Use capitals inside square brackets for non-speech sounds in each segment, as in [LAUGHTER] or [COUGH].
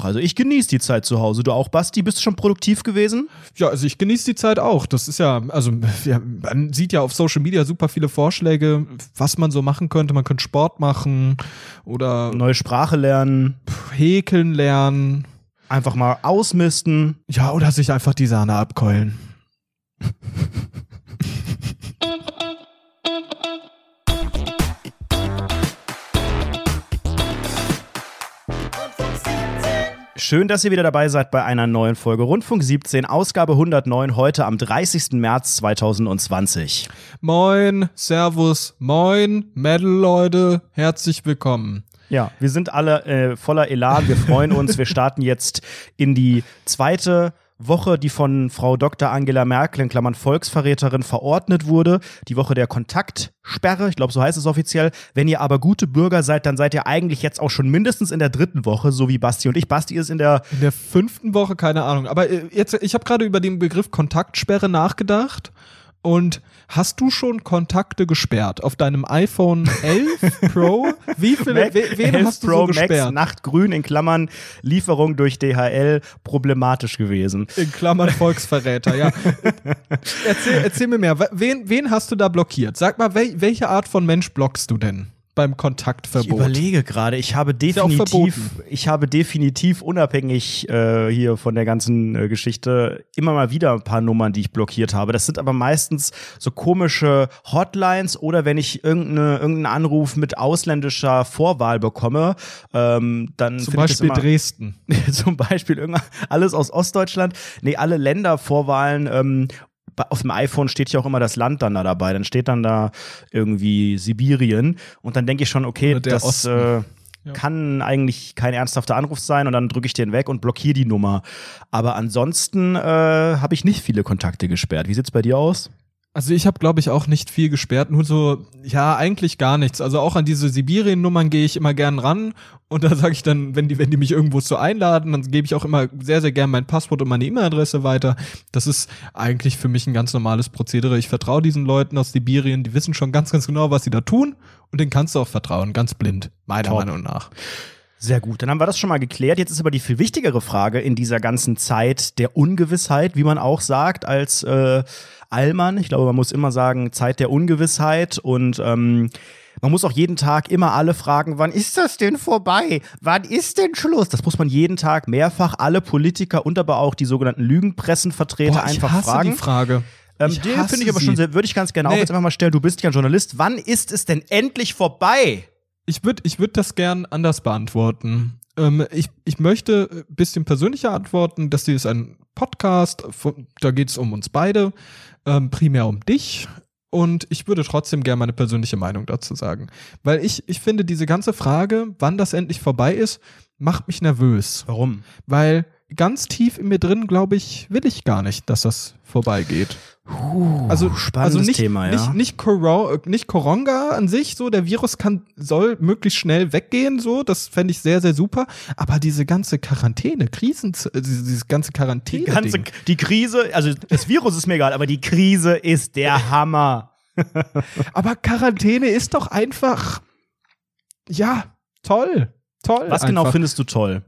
Ach, also ich genieße die Zeit zu Hause. Du auch, Basti? Bist du schon produktiv gewesen? Ja, also ich genieße die Zeit auch. Das ist ja, also ja, man sieht ja auf Social Media super viele Vorschläge, was man so machen könnte. Man könnte Sport machen oder Neue Sprache lernen, häkeln lernen. einfach mal ausmisten. Ja, oder sich einfach die Sahne abkeulen. [LAUGHS] Schön, dass ihr wieder dabei seid bei einer neuen Folge Rundfunk 17, Ausgabe 109, heute am 30. März 2020. Moin, Servus, moin, Metal-Leute, herzlich willkommen. Ja, wir sind alle äh, voller Elan, wir freuen uns. wir starten jetzt in die zweite Woche, die von Frau Dr. Angela Merkel, in Klammern Volksverräterin, verordnet wurde. Die Woche der Kontaktsperre, ich glaube, so heißt es offiziell. Wenn ihr aber gute Bürger seid, dann seid ihr eigentlich jetzt auch schon mindestens in der dritten Woche, so wie Basti und ich. Basti ist in der In der fünften Woche, keine Ahnung. Aber äh, jetzt, ich habe gerade über den Begriff Kontaktsperre nachgedacht. Und hast du schon Kontakte gesperrt auf deinem iPhone 11 Pro? [LAUGHS] Wie viele, Mac we, wen 11 hast du Pro so Max gesperrt? Nachtgrün in Klammern Lieferung durch DHL problematisch gewesen. In Klammern Volksverräter, ja. [LAUGHS] erzähl, erzähl mir mehr. Wen, wen hast du da blockiert? Sag mal, wel, welche Art von Mensch blockst du denn beim Ich Kontaktverbot? überlege gerade, ich habe definitiv, ich habe definitiv unabhängig äh, hier von der ganzen äh, Geschichte immer mal wieder ein paar Nummern, die ich blockiert habe. Das sind aber meistens so komische Hotlines oder wenn ich irgendeine, irgendeinen Anruf mit ausländischer Vorwahl bekomme, ähm, dann Zum ich Beispiel immer, Dresden. [LAUGHS] zum Beispiel alles aus Ostdeutschland. Nee, alle Ländervorwahlen. Ähm, auf dem iPhone steht ja auch immer das Land dann da dabei. Dann steht dann da irgendwie Sibirien. Und dann denke ich schon, okay, das äh, Ja. kann eigentlich kein ernsthafter Anruf sein. Und dann drücke ich den weg und blockiere die Nummer. Aber ansonsten äh, habe ich nicht viele Kontakte gesperrt. Wie sieht's bei dir aus? Also ich habe, glaube ich, auch nicht viel gesperrt, nur so, ja, eigentlich gar nichts. Also auch an diese Sibirien-Nummern gehe ich immer gern ran und da sage ich dann, wenn die, wenn die mich irgendwo zu einladen, dann gebe ich auch immer sehr, sehr gern mein Passwort und meine E-Mail-Adresse weiter. Das ist eigentlich für mich ein ganz normales Prozedere. Ich vertraue diesen Leuten aus Sibirien, die wissen schon ganz, ganz genau, was sie da tun und denen kannst du auch vertrauen, ganz blind, meiner Top. Meinung nach. Sehr gut, dann haben wir das schon mal geklärt. Jetzt ist aber die viel wichtigere Frage in dieser ganzen Zeit der Ungewissheit, wie man auch sagt, als äh, Allmann. Ich glaube, man muss immer sagen, Zeit der Ungewissheit und ähm, man muss auch jeden Tag immer alle fragen, wann ist das denn vorbei? Wann ist denn Schluss? Das muss man jeden Tag mehrfach alle Politiker und aber auch die sogenannten Lügenpressenvertreter Boah, ich einfach hasse fragen. die Frage. Ähm, den finde ich aber schon sehr, würde ich ganz gerne auch Nee. jetzt einfach mal stellen. Du bist ja ein Journalist. Wann ist es denn endlich vorbei? Ich würde ich würd das gern anders beantworten. Ähm, ich, ich möchte ein bisschen persönlicher antworten. Das hier ist ein Podcast, da geht es um uns beide, ähm, primär um dich. Und ich würde trotzdem gerne meine persönliche Meinung dazu sagen. Weil ich, ich finde, diese ganze Frage, wann das endlich vorbei ist, macht mich nervös. Warum? Weil ganz tief in mir drin, glaube ich, will ich gar nicht, dass das vorbeigeht. Also, spannendes also nicht, Thema, ja. nicht, nicht, Coro nicht Coronga an sich, so, der Virus kann, soll möglichst schnell weggehen, so, das fände ich sehr, sehr super. Aber diese ganze Quarantäne, Krisen, äh, dieses dieses ganze Quarantäne. Die ganze die Krise, also das Virus ist mir egal, aber die Krise ist der [LAUGHS] Hammer. Aber Quarantäne ist doch einfach, ja, toll. Toll. Was genau einfach. findest du toll?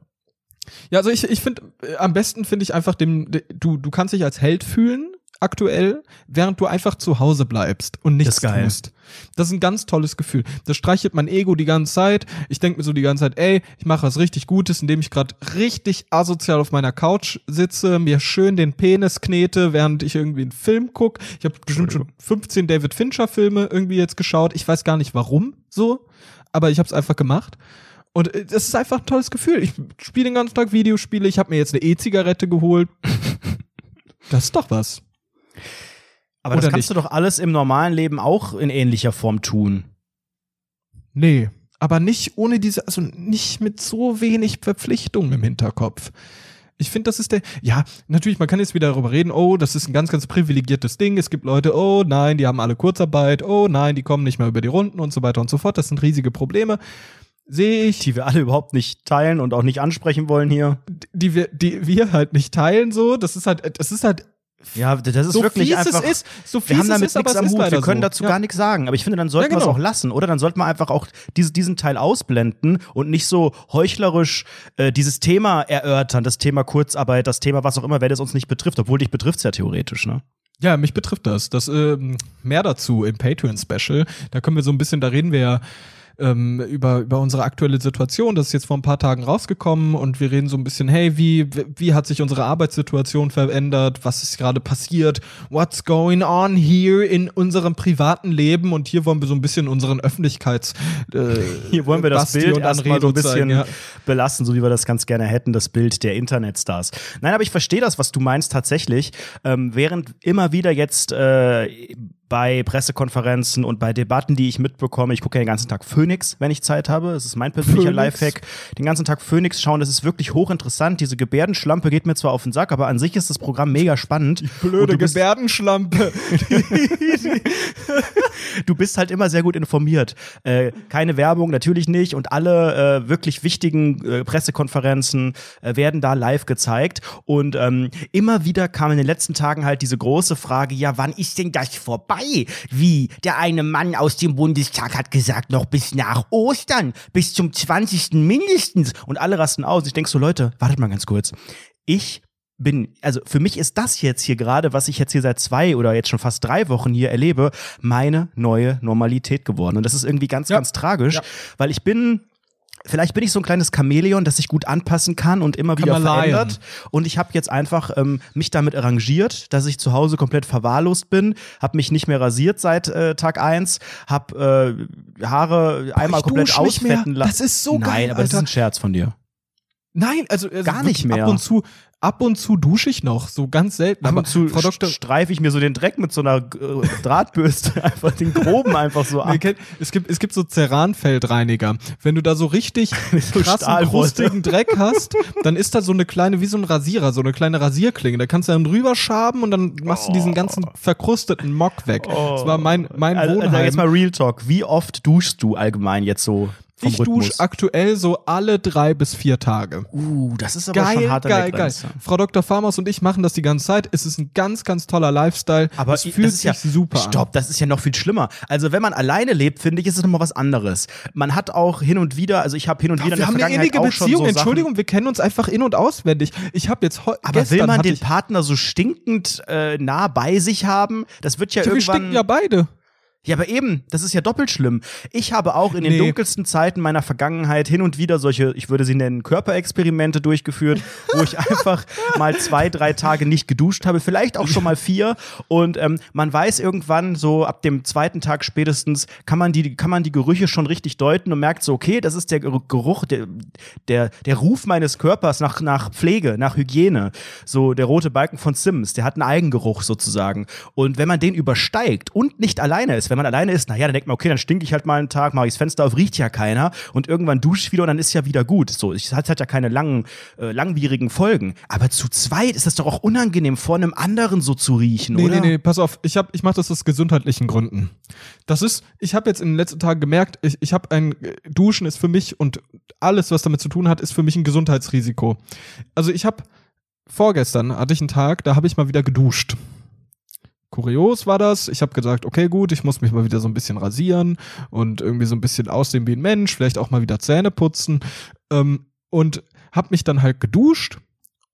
Ja, also ich, ich finde, äh, am besten finde ich einfach dem, de- du, du kannst dich als Held fühlen, aktuell, während du einfach zu Hause bleibst und nichts geil. tust. Das ist ein ganz tolles Gefühl. Das streichelt mein Ego die ganze Zeit. Ich denke mir so die ganze Zeit, ey, ich mache was richtig Gutes, indem ich gerade richtig asozial auf meiner Couch sitze, mir schön den Penis knete, während ich irgendwie einen Film gucke. Ich habe bestimmt schon 15 David Fincher Filme irgendwie jetzt geschaut. Ich weiß gar nicht warum so, aber ich habe es einfach gemacht. Und äh, das ist einfach ein tolles Gefühl. Ich spiele den ganzen Tag Videospiele. Ich habe mir jetzt eine E-Zigarette geholt. [LAUGHS] Das ist doch was. Aber das Oder kannst nicht? du doch alles im normalen Leben auch in ähnlicher Form tun. Nee, aber nicht ohne diese, also nicht mit so wenig Verpflichtungen im Hinterkopf. Ich finde, das ist der, ja, natürlich, man kann jetzt wieder darüber reden, oh, das ist ein ganz, ganz privilegiertes Ding. Es gibt Leute, oh nein, die haben alle Kurzarbeit, oh nein, die kommen nicht mehr über die Runden und so weiter und so fort. Das sind riesige Probleme. Sehe ich, Die wir alle überhaupt nicht teilen und auch nicht ansprechen wollen hier. die wir, die wir halt nicht teilen, so. Das ist halt, das ist halt Ja, das ist so wirklich einfach. es ist, so wir haben damit nichts am Hut. Wir können so. dazu ja. gar nichts sagen. Aber ich finde, dann sollten Ja, wir es genau. auch lassen, oder? Dann sollte man einfach auch diese, diesen Teil ausblenden und nicht so heuchlerisch äh, dieses Thema erörtern, das Thema Kurzarbeit, das Thema was auch immer, wenn es uns nicht betrifft, obwohl dich betrifft es ja theoretisch, ne? Ja, mich betrifft das. Das ähm, mehr dazu im Patreon-Special. Da können wir so ein bisschen, da reden wir ja ähm, über, über unsere aktuelle Situation. Das ist jetzt vor ein paar Tagen rausgekommen und wir reden so ein bisschen, hey, wie, wie hat sich unsere Arbeitssituation verändert? Was ist gerade passiert? What's going on here in unserem privaten Leben? Und hier wollen wir so ein bisschen unseren Öffentlichkeits äh, Hier wollen wir das Bild und erstmal so ein Anredo zeigen, bisschen ja. belassen, so wie wir das ganz gerne hätten, das Bild der Internetstars. Nein, aber ich verstehe das, was du meinst tatsächlich. Ähm, während immer wieder jetzt äh, bei Pressekonferenzen und bei Debatten, die ich mitbekomme, ich gucke ja den ganzen Tag Phoenix, wenn ich Zeit habe. Das ist mein persönlicher Phoenix. Lifehack. Den ganzen Tag Phoenix schauen, das ist wirklich hochinteressant. Diese Gebärdenschlampe geht mir zwar auf den Sack, aber an sich ist das Programm mega spannend. Und Blöde Gebärdenschlampe. [LAUGHS] du bist halt immer sehr gut informiert. Äh, keine Werbung, natürlich nicht. Und alle äh, wirklich wichtigen äh, Pressekonferenzen äh, werden da live gezeigt. Und ähm, immer wieder kam in den letzten Tagen halt diese große Frage, ja, wann ist denn das vorbei? Wie? Der eine Mann aus dem Bundestag hat gesagt, noch bis nach Ostern, bis zum 20. mindestens. Und alle rasten aus. Ich denk so, Leute, wartet mal ganz kurz. Ich bin, also für mich ist das jetzt hier gerade, was ich jetzt hier seit zwei oder jetzt schon fast drei Wochen hier erlebe, meine neue Normalität geworden. Und das ist irgendwie ganz, Ja. ganz tragisch, Ja. weil ich bin. Vielleicht bin ich so ein kleines Chamäleon, das sich gut anpassen kann und immer wieder Chameleon. verändert. Und ich habe jetzt einfach ähm, mich damit arrangiert, dass ich zu Hause komplett verwahrlost bin, habe mich nicht mehr rasiert seit äh, Tag eins, habe äh, Haare einmal ich komplett ausfetten lassen. Das ist so Nein, geil, aber das ist Alter. ein Scherz von dir. Nein, also, also Gar nicht mehr. Ab und zu, ab und zu dusche ich noch, so ganz selten. Ab aber und zu Frau Doktor, streife ich mir so den Dreck mit so einer äh, Drahtbürste, [LAUGHS] einfach den groben einfach so Nee, ab. kennt- es gibt es gibt so Ceranfeldreiniger. Wenn du da so richtig [LAUGHS] so krassen, krustigen Dreck hast, dann ist da so eine kleine, wie so ein Rasierer, so eine kleine Rasierklinge. Da kannst du dann drüber schaben und dann machst du diesen ganzen verkrusteten Mock weg. Das war mein, mein also, also Wohnheim. jetzt mal Real Talk. Wie oft duschst du allgemein jetzt so ich Rhythmus? dusche aktuell so alle drei bis vier Tage. Uh, das ist aber Geil, schon hart geil, geil. Frau Dr. Farmers und ich machen das die ganze Zeit. Es ist ein ganz, ganz toller Lifestyle. Aber es fühlt sich ja, super an. Stopp, das ist ja noch viel schlimmer. Also wenn man alleine lebt, finde ich, ist es nochmal was anderes. Man hat auch hin und wieder, also ich habe hin und wieder in wir der haben eine innige Beziehung. so Entschuldigung, wir kennen uns einfach in- und auswendig. Ich habe jetzt heu- aber will man den Partner so stinkend äh, nah bei sich haben? Das wird ja, Ja, wir irgendwann. stinken ja beide. Ja, aber eben, das ist ja doppelt schlimm. Ich habe auch in den Nee. dunkelsten Zeiten meiner Vergangenheit hin und wieder solche, ich würde sie nennen, Körperexperimente durchgeführt, wo ich [LAUGHS] einfach mal zwei, drei Tage nicht geduscht habe, vielleicht auch schon mal vier. Und ähm, man weiß irgendwann, so ab dem zweiten Tag spätestens, kann man die, kann man die Gerüche schon richtig deuten und merkt so, okay, das ist der Ger- Geruch, der, der, der Ruf meines Körpers nach, nach Pflege, nach Hygiene. So der rote Balken von Sims, der hat einen Eigengeruch sozusagen. Und wenn man den übersteigt und nicht alleine ist, wenn man alleine ist, naja, dann denkt man, okay, dann stinke ich halt mal einen Tag, mache ich das Fenster auf, riecht ja keiner und irgendwann dusche ich wieder und dann ist ja wieder gut. So, es hat, hat ja keine langen, äh, langwierigen Folgen. Aber zu zweit ist das doch auch unangenehm, vor einem anderen so zu riechen, Nee, oder? nee, nee, pass auf, ich, hab, ich mache das aus gesundheitlichen Gründen. Das ist, ich habe jetzt in den letzten Tagen gemerkt, ich, ich habe ein Duschen ist für mich und alles, was damit zu tun hat, ist für mich ein Gesundheitsrisiko. Also ich habe vorgestern hatte ich einen Tag, da habe ich mal wieder geduscht. Kurios war das. Ich habe gesagt, okay, gut, ich muss mich mal wieder so ein bisschen rasieren und irgendwie so ein bisschen aussehen wie ein Mensch, vielleicht auch mal wieder Zähne putzen. Ähm, und habe mich dann halt geduscht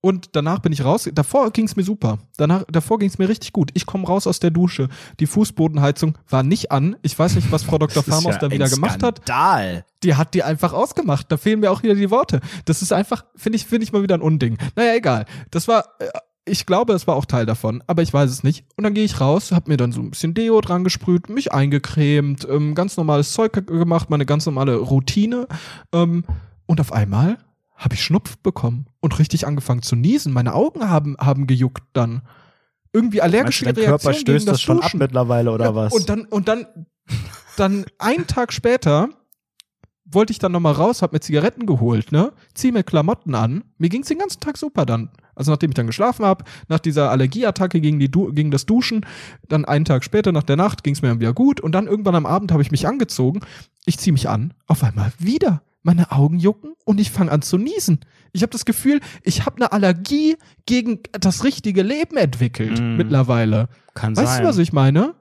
und danach bin ich raus. Davor ging es mir super. Danach, davor ging es mir richtig gut. Ich komme raus aus der Dusche. Die Fußbodenheizung war nicht an. Ich weiß nicht, was Frau [LAUGHS] Dr. Farmers ja da wieder gemacht hat. Skandal. Die hat die einfach ausgemacht. Da fehlen mir auch wieder die Worte. Das ist einfach, finde ich, finde ich mal wieder ein Unding. Naja, egal. Das war, äh, ich glaube, es war auch Teil davon, aber ich weiß es nicht. Und dann gehe ich raus, habe mir dann so ein bisschen Deo dran gesprüht, mich eingecremt, ähm, ganz normales Zeug ge- gemacht, meine ganz normale Routine. Ähm, und auf einmal habe ich Schnupf bekommen und richtig angefangen zu niesen. Meine Augen haben, haben gejuckt dann. Irgendwie Meinst allergische dein Reaktion Körper gegen stößt das schon ab mittlerweile oder Ja, was? Und dann, und dann, dann einen Tag später wollte ich dann nochmal raus, hab mir Zigaretten geholt, ne? Zieh mir Klamotten an. Mir ging's den ganzen Tag super dann. Also nachdem ich dann geschlafen hab, nach dieser Allergieattacke gegen, die du gegen das Duschen, dann einen Tag später nach der Nacht ging's mir dann wieder gut und dann irgendwann am Abend habe ich mich angezogen. Ich zieh mich an, auf einmal wieder. meine Augen jucken und ich fange an zu niesen. Ich habe das Gefühl, ich habe eine Allergie gegen das richtige Leben entwickelt Mm. mittlerweile. Kann Weißt sein. du, was ich meine?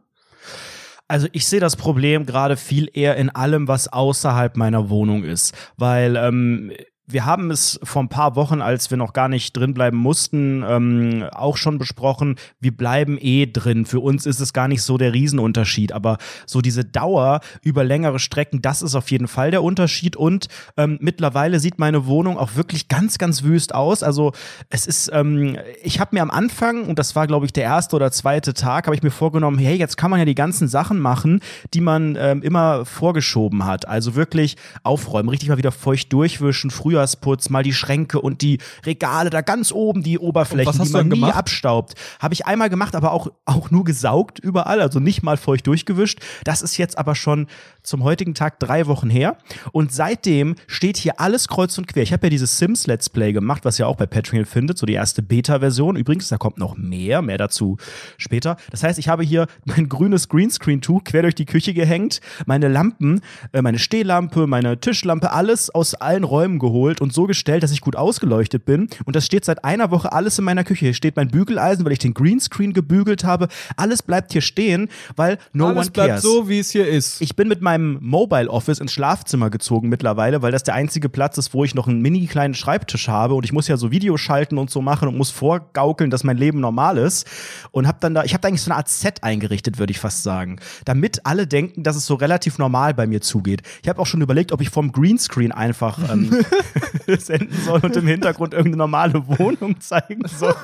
Also ich sehe das Problem gerade viel eher in allem, was außerhalb meiner Wohnung ist, weil ähm, wir haben es vor ein paar Wochen, als wir noch gar nicht drin bleiben mussten, ähm, auch schon besprochen. Wir bleiben eh drin. Für uns ist es gar nicht so der Riesenunterschied, aber so diese Dauer über längere Strecken, das ist auf jeden Fall der Unterschied. Und ähm, mittlerweile sieht meine Wohnung auch wirklich ganz, ganz wüst aus. Also es ist, ähm, ich habe mir am Anfang und das war glaube ich der erste oder zweite Tag, habe ich mir vorgenommen, hey, jetzt kann man ja die ganzen Sachen machen, die man ähm, immer vorgeschoben hat. Also wirklich aufräumen, richtig mal wieder feucht durchwischen, Frühjahrsputz, mal die Schränke und die Regale da ganz oben, die Oberflächen, was hast die du man nie gemacht? abstaubt. Habe ich einmal gemacht, aber auch, auch nur gesaugt überall, also nicht mal feucht durchgewischt. Das ist jetzt aber schon zum heutigen Tag drei Wochen her. Und seitdem steht hier alles kreuz und quer. Ich habe ja dieses Sims Let's Play gemacht, was ihr auch bei Patreon findet, so die erste Beta-Version. Übrigens, da kommt noch mehr, mehr dazu später. Das heißt, ich habe hier mein grünes Greenscreen-Tuch quer durch die Küche gehängt, meine Lampen, äh, meine Stehlampe, meine Tischlampe, alles aus allen Räumen geholt und so gestellt, dass ich gut ausgeleuchtet bin. Und das steht seit einer Woche alles in meiner Küche. Hier steht mein Bügeleisen, weil ich den Greenscreen gebügelt habe. Alles bleibt hier stehen, weil no Alles one bleibt cares. so, wie es hier ist. Ich bin mit meinem Mobile Office ins Schlafzimmer gezogen mittlerweile, weil das der einzige Platz ist, wo ich noch einen mini kleinen Schreibtisch habe und ich muss ja so Videos schalten und so machen und muss vorgaukeln, dass mein Leben normal ist und habe dann da ich habe da eigentlich so eine Art Set eingerichtet, würde ich fast sagen, damit alle denken, dass es so relativ normal bei mir zugeht. Ich habe auch schon überlegt, ob ich vom Greenscreen einfach ähm, [LAUGHS] [LAUGHS] senden soll und im Hintergrund irgendeine normale Wohnung zeigen soll,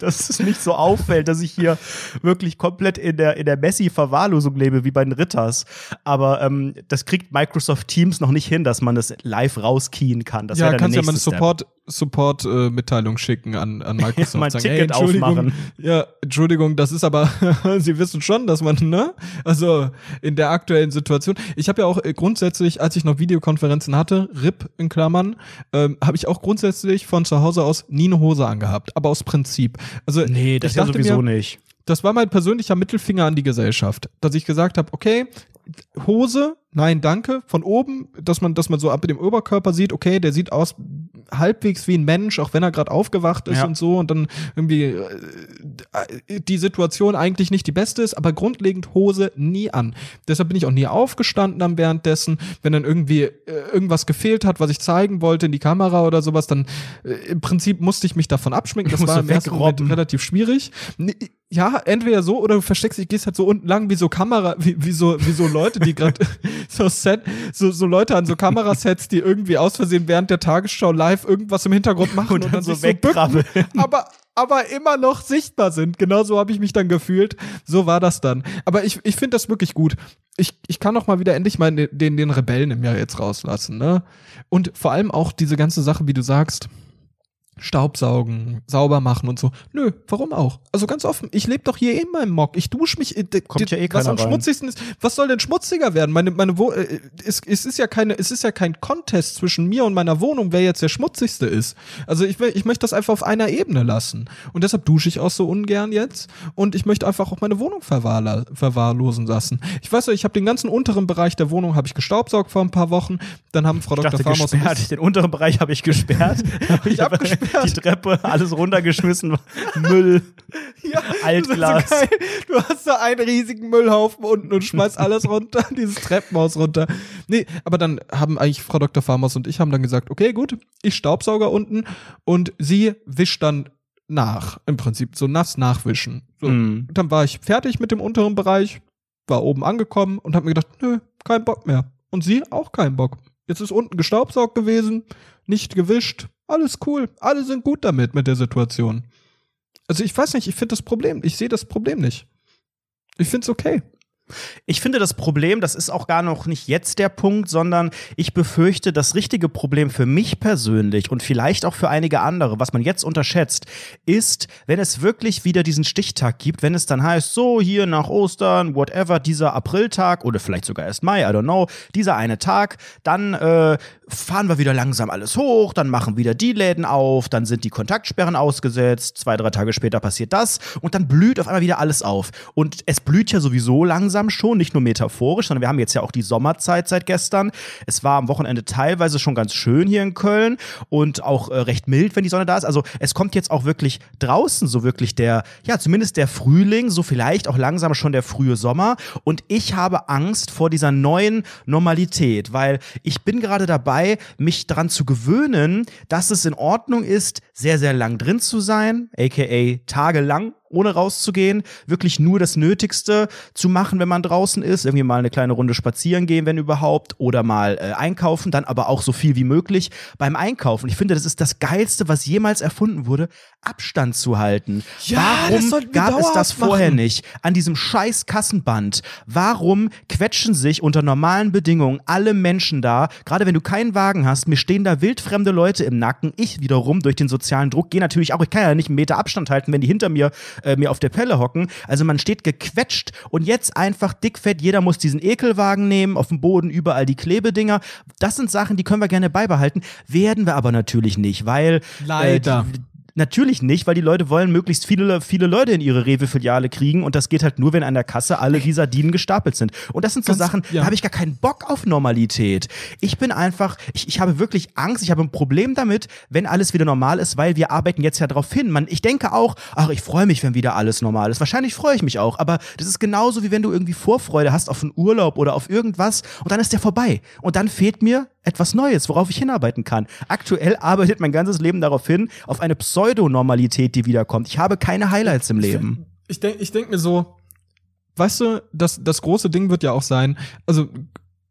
dass es nicht so auffällt, dass ich hier wirklich komplett in der in der Messi-Verwahrlosung lebe wie bei den Ritters. Aber ähm, das kriegt Microsoft Teams noch nicht hin, dass man das live rauskien kann. Das ja, kannst ja mal eine. Support Support äh, Mitteilung schicken an an [LAUGHS] Microsoft mal ein sagen, Ticket Entschuldigung, aufmachen. Ja, Entschuldigung, das ist aber [LAUGHS] Sie wissen schon, dass man, ne? Also in der aktuellen Situation. Ich habe ja auch äh, grundsätzlich, als ich noch Videokonferenzen hatte, RIP in Klammern, ähm, habe ich auch grundsätzlich von zu Hause aus nie eine Hose angehabt, aber aus Prinzip. Also Nee, das ich ja sowieso mir, nicht. das war mein persönlicher Mittelfinger an die Gesellschaft, dass ich gesagt habe, okay, Hose, nein, danke, von oben, dass man, dass man so ab dem Oberkörper sieht, okay, der sieht aus halbwegs wie ein Mensch, auch wenn er gerade aufgewacht ist Ja. und so und dann irgendwie äh, die Situation eigentlich nicht die beste ist, aber grundlegend Hose nie an. Deshalb bin ich auch nie aufgestanden dann währenddessen, wenn dann irgendwie äh, irgendwas gefehlt hat, was ich zeigen wollte in die Kamera oder sowas, dann äh, im Prinzip musste ich mich davon abschminken. Das [LAUGHS] war im ersten Moment relativ schwierig. Nee, Ja, entweder so oder du versteckst dich, gehst halt so unten lang wie so Kamera, wie, wie so wie so Leute, die gerade [LAUGHS] [LAUGHS] so Set, so, so Leute an so Kamerasets, die irgendwie aus Versehen während der Tagesschau live irgendwas im Hintergrund machen Und dann so wegkrabbeln. aber aber immer noch sichtbar sind. Genau so habe ich mich dann gefühlt. So war das dann. Aber ich, ich finde das wirklich gut. Ich, ich kann auch mal wieder endlich mal den, den, den Rebellen im Jahr jetzt rauslassen. Ne? Und vor allem auch diese ganze Sache, wie du sagst, Staubsaugen, sauber machen und so. Nö, warum auch? Also ganz offen, ich lebe doch hier immer im Mock. Ich dusche mich. äh, Kommt ja eh was am rein. schmutzigsten ist. Was soll denn schmutziger werden? Meine, meine Wo äh, es, es ist ja keine, es ist ja kein Contest zwischen mir und meiner Wohnung, wer jetzt der schmutzigste ist. Also ich, will- ich möchte das einfach auf einer Ebene lassen. Und deshalb dusche ich auch so ungern jetzt. Und ich möchte einfach auch meine Wohnung verwahrla- verwahrlosen lassen. Ich weiß ja, ich habe den ganzen unteren Bereich der Wohnung habe ich gestaubsaugt vor ein paar Wochen. Dann haben Frau Ich Dr. gesperrt. Den unteren Bereich habe ich gesperrt. [LAUGHS] ich hab [LAUGHS] [LAUGHS] gesperrt. die Treppe, alles runtergeschmissen. [LAUGHS] Müll, Ja, Altglas. So. Du hast da einen riesigen Müllhaufen unten und schmeißt alles runter, [LAUGHS] dieses Treppenhaus runter. Nee, aber dann haben eigentlich Frau Dr. Farmers und ich haben dann gesagt, okay, gut, ich staubsauger unten und sie wischt dann nach, im Prinzip so nass nachwischen. So. Mm. Und dann war ich fertig mit dem unteren Bereich, war oben angekommen und hab mir gedacht, nö, kein Bock mehr. Und sie auch keinen Bock. Jetzt ist unten gestaubsaugt gewesen, nicht gewischt, alles cool, alle sind gut damit mit der Situation. Also ich weiß nicht, ich finde das Problem, ich sehe das Problem nicht. Ich finde es okay. Ich finde das Problem, das ist auch gar noch nicht jetzt der Punkt, sondern ich befürchte, das richtige Problem für mich persönlich und vielleicht auch für einige andere, was man jetzt unterschätzt, ist, wenn es wirklich wieder diesen Stichtag gibt, wenn es dann heißt, so hier nach Ostern, whatever, dieser Apriltag oder vielleicht sogar erst Mai, I don't know, dieser eine Tag, dann äh, fahren wir wieder langsam alles hoch, dann machen wieder die Läden auf, dann sind die Kontaktsperren ausgesetzt, zwei, drei Tage später passiert das und dann blüht auf einmal wieder alles auf. Und es blüht ja sowieso langsam langsam schon, nicht nur metaphorisch, sondern wir haben jetzt ja auch die Sommerzeit seit gestern. Es war am Wochenende teilweise schon ganz schön hier in Köln und auch äh, recht mild, wenn die Sonne da ist. Also es kommt jetzt auch wirklich draußen so wirklich der, ja, zumindest der Frühling, so vielleicht auch langsam schon der frühe Sommer. Und ich habe Angst vor dieser neuen Normalität, weil ich bin gerade dabei, mich daran zu gewöhnen, dass es in Ordnung ist, sehr, sehr lang drin zu sein, aka tagelang ohne rauszugehen, wirklich nur das Nötigste zu machen, wenn man draußen ist, irgendwie mal eine kleine Runde spazieren gehen, wenn überhaupt, oder mal äh, einkaufen, dann aber auch so viel wie möglich beim Einkaufen. Ich finde, das ist das Geilste, was jemals erfunden wurde, Abstand zu halten. Ja, das Warum gab es das machen. vorher nicht? An diesem scheiß Kassenband. Warum quetschen sich unter normalen Bedingungen alle Menschen da, gerade wenn du keinen Wagen hast, mir stehen da wildfremde Leute im Nacken, ich wiederum durch den sozialen Druck gehe natürlich auch, ich kann ja nicht einen Meter Abstand halten, wenn die hinter mir äh, mir auf der Pelle hocken. Also man steht gequetscht und jetzt einfach dickfett, jeder muss diesen Ekelwagen nehmen, auf dem Boden überall die Klebedinger. Das sind Sachen, die können wir gerne beibehalten, werden wir aber natürlich nicht, weil Leider. Äh, Natürlich nicht, weil die Leute wollen möglichst viele, viele Leute in ihre Rewe-Filiale kriegen und das geht halt nur, wenn an der Kasse alle wie Sardinen gestapelt sind. Und das sind so Ganz- Sachen, ja. da habe ich gar keinen Bock auf Normalität. Ich bin einfach, ich, ich habe wirklich Angst, ich habe ein Problem damit, wenn alles wieder normal ist, weil wir arbeiten jetzt ja darauf hin. Man, ich denke auch, ach, ich freue mich, wenn wieder alles normal ist. Wahrscheinlich freue ich mich auch, aber das ist genauso wie wenn du irgendwie Vorfreude hast auf einen Urlaub oder auf irgendwas und dann ist der vorbei. Und dann fehlt mir etwas Neues, worauf ich hinarbeiten kann. Aktuell arbeitet mein ganzes Leben darauf hin, auf eine Pseudonormalität, die wiederkommt. Ich habe keine Highlights im Leben. Ich denke ich denk mir so, weißt du, das, das große Ding wird ja auch sein, also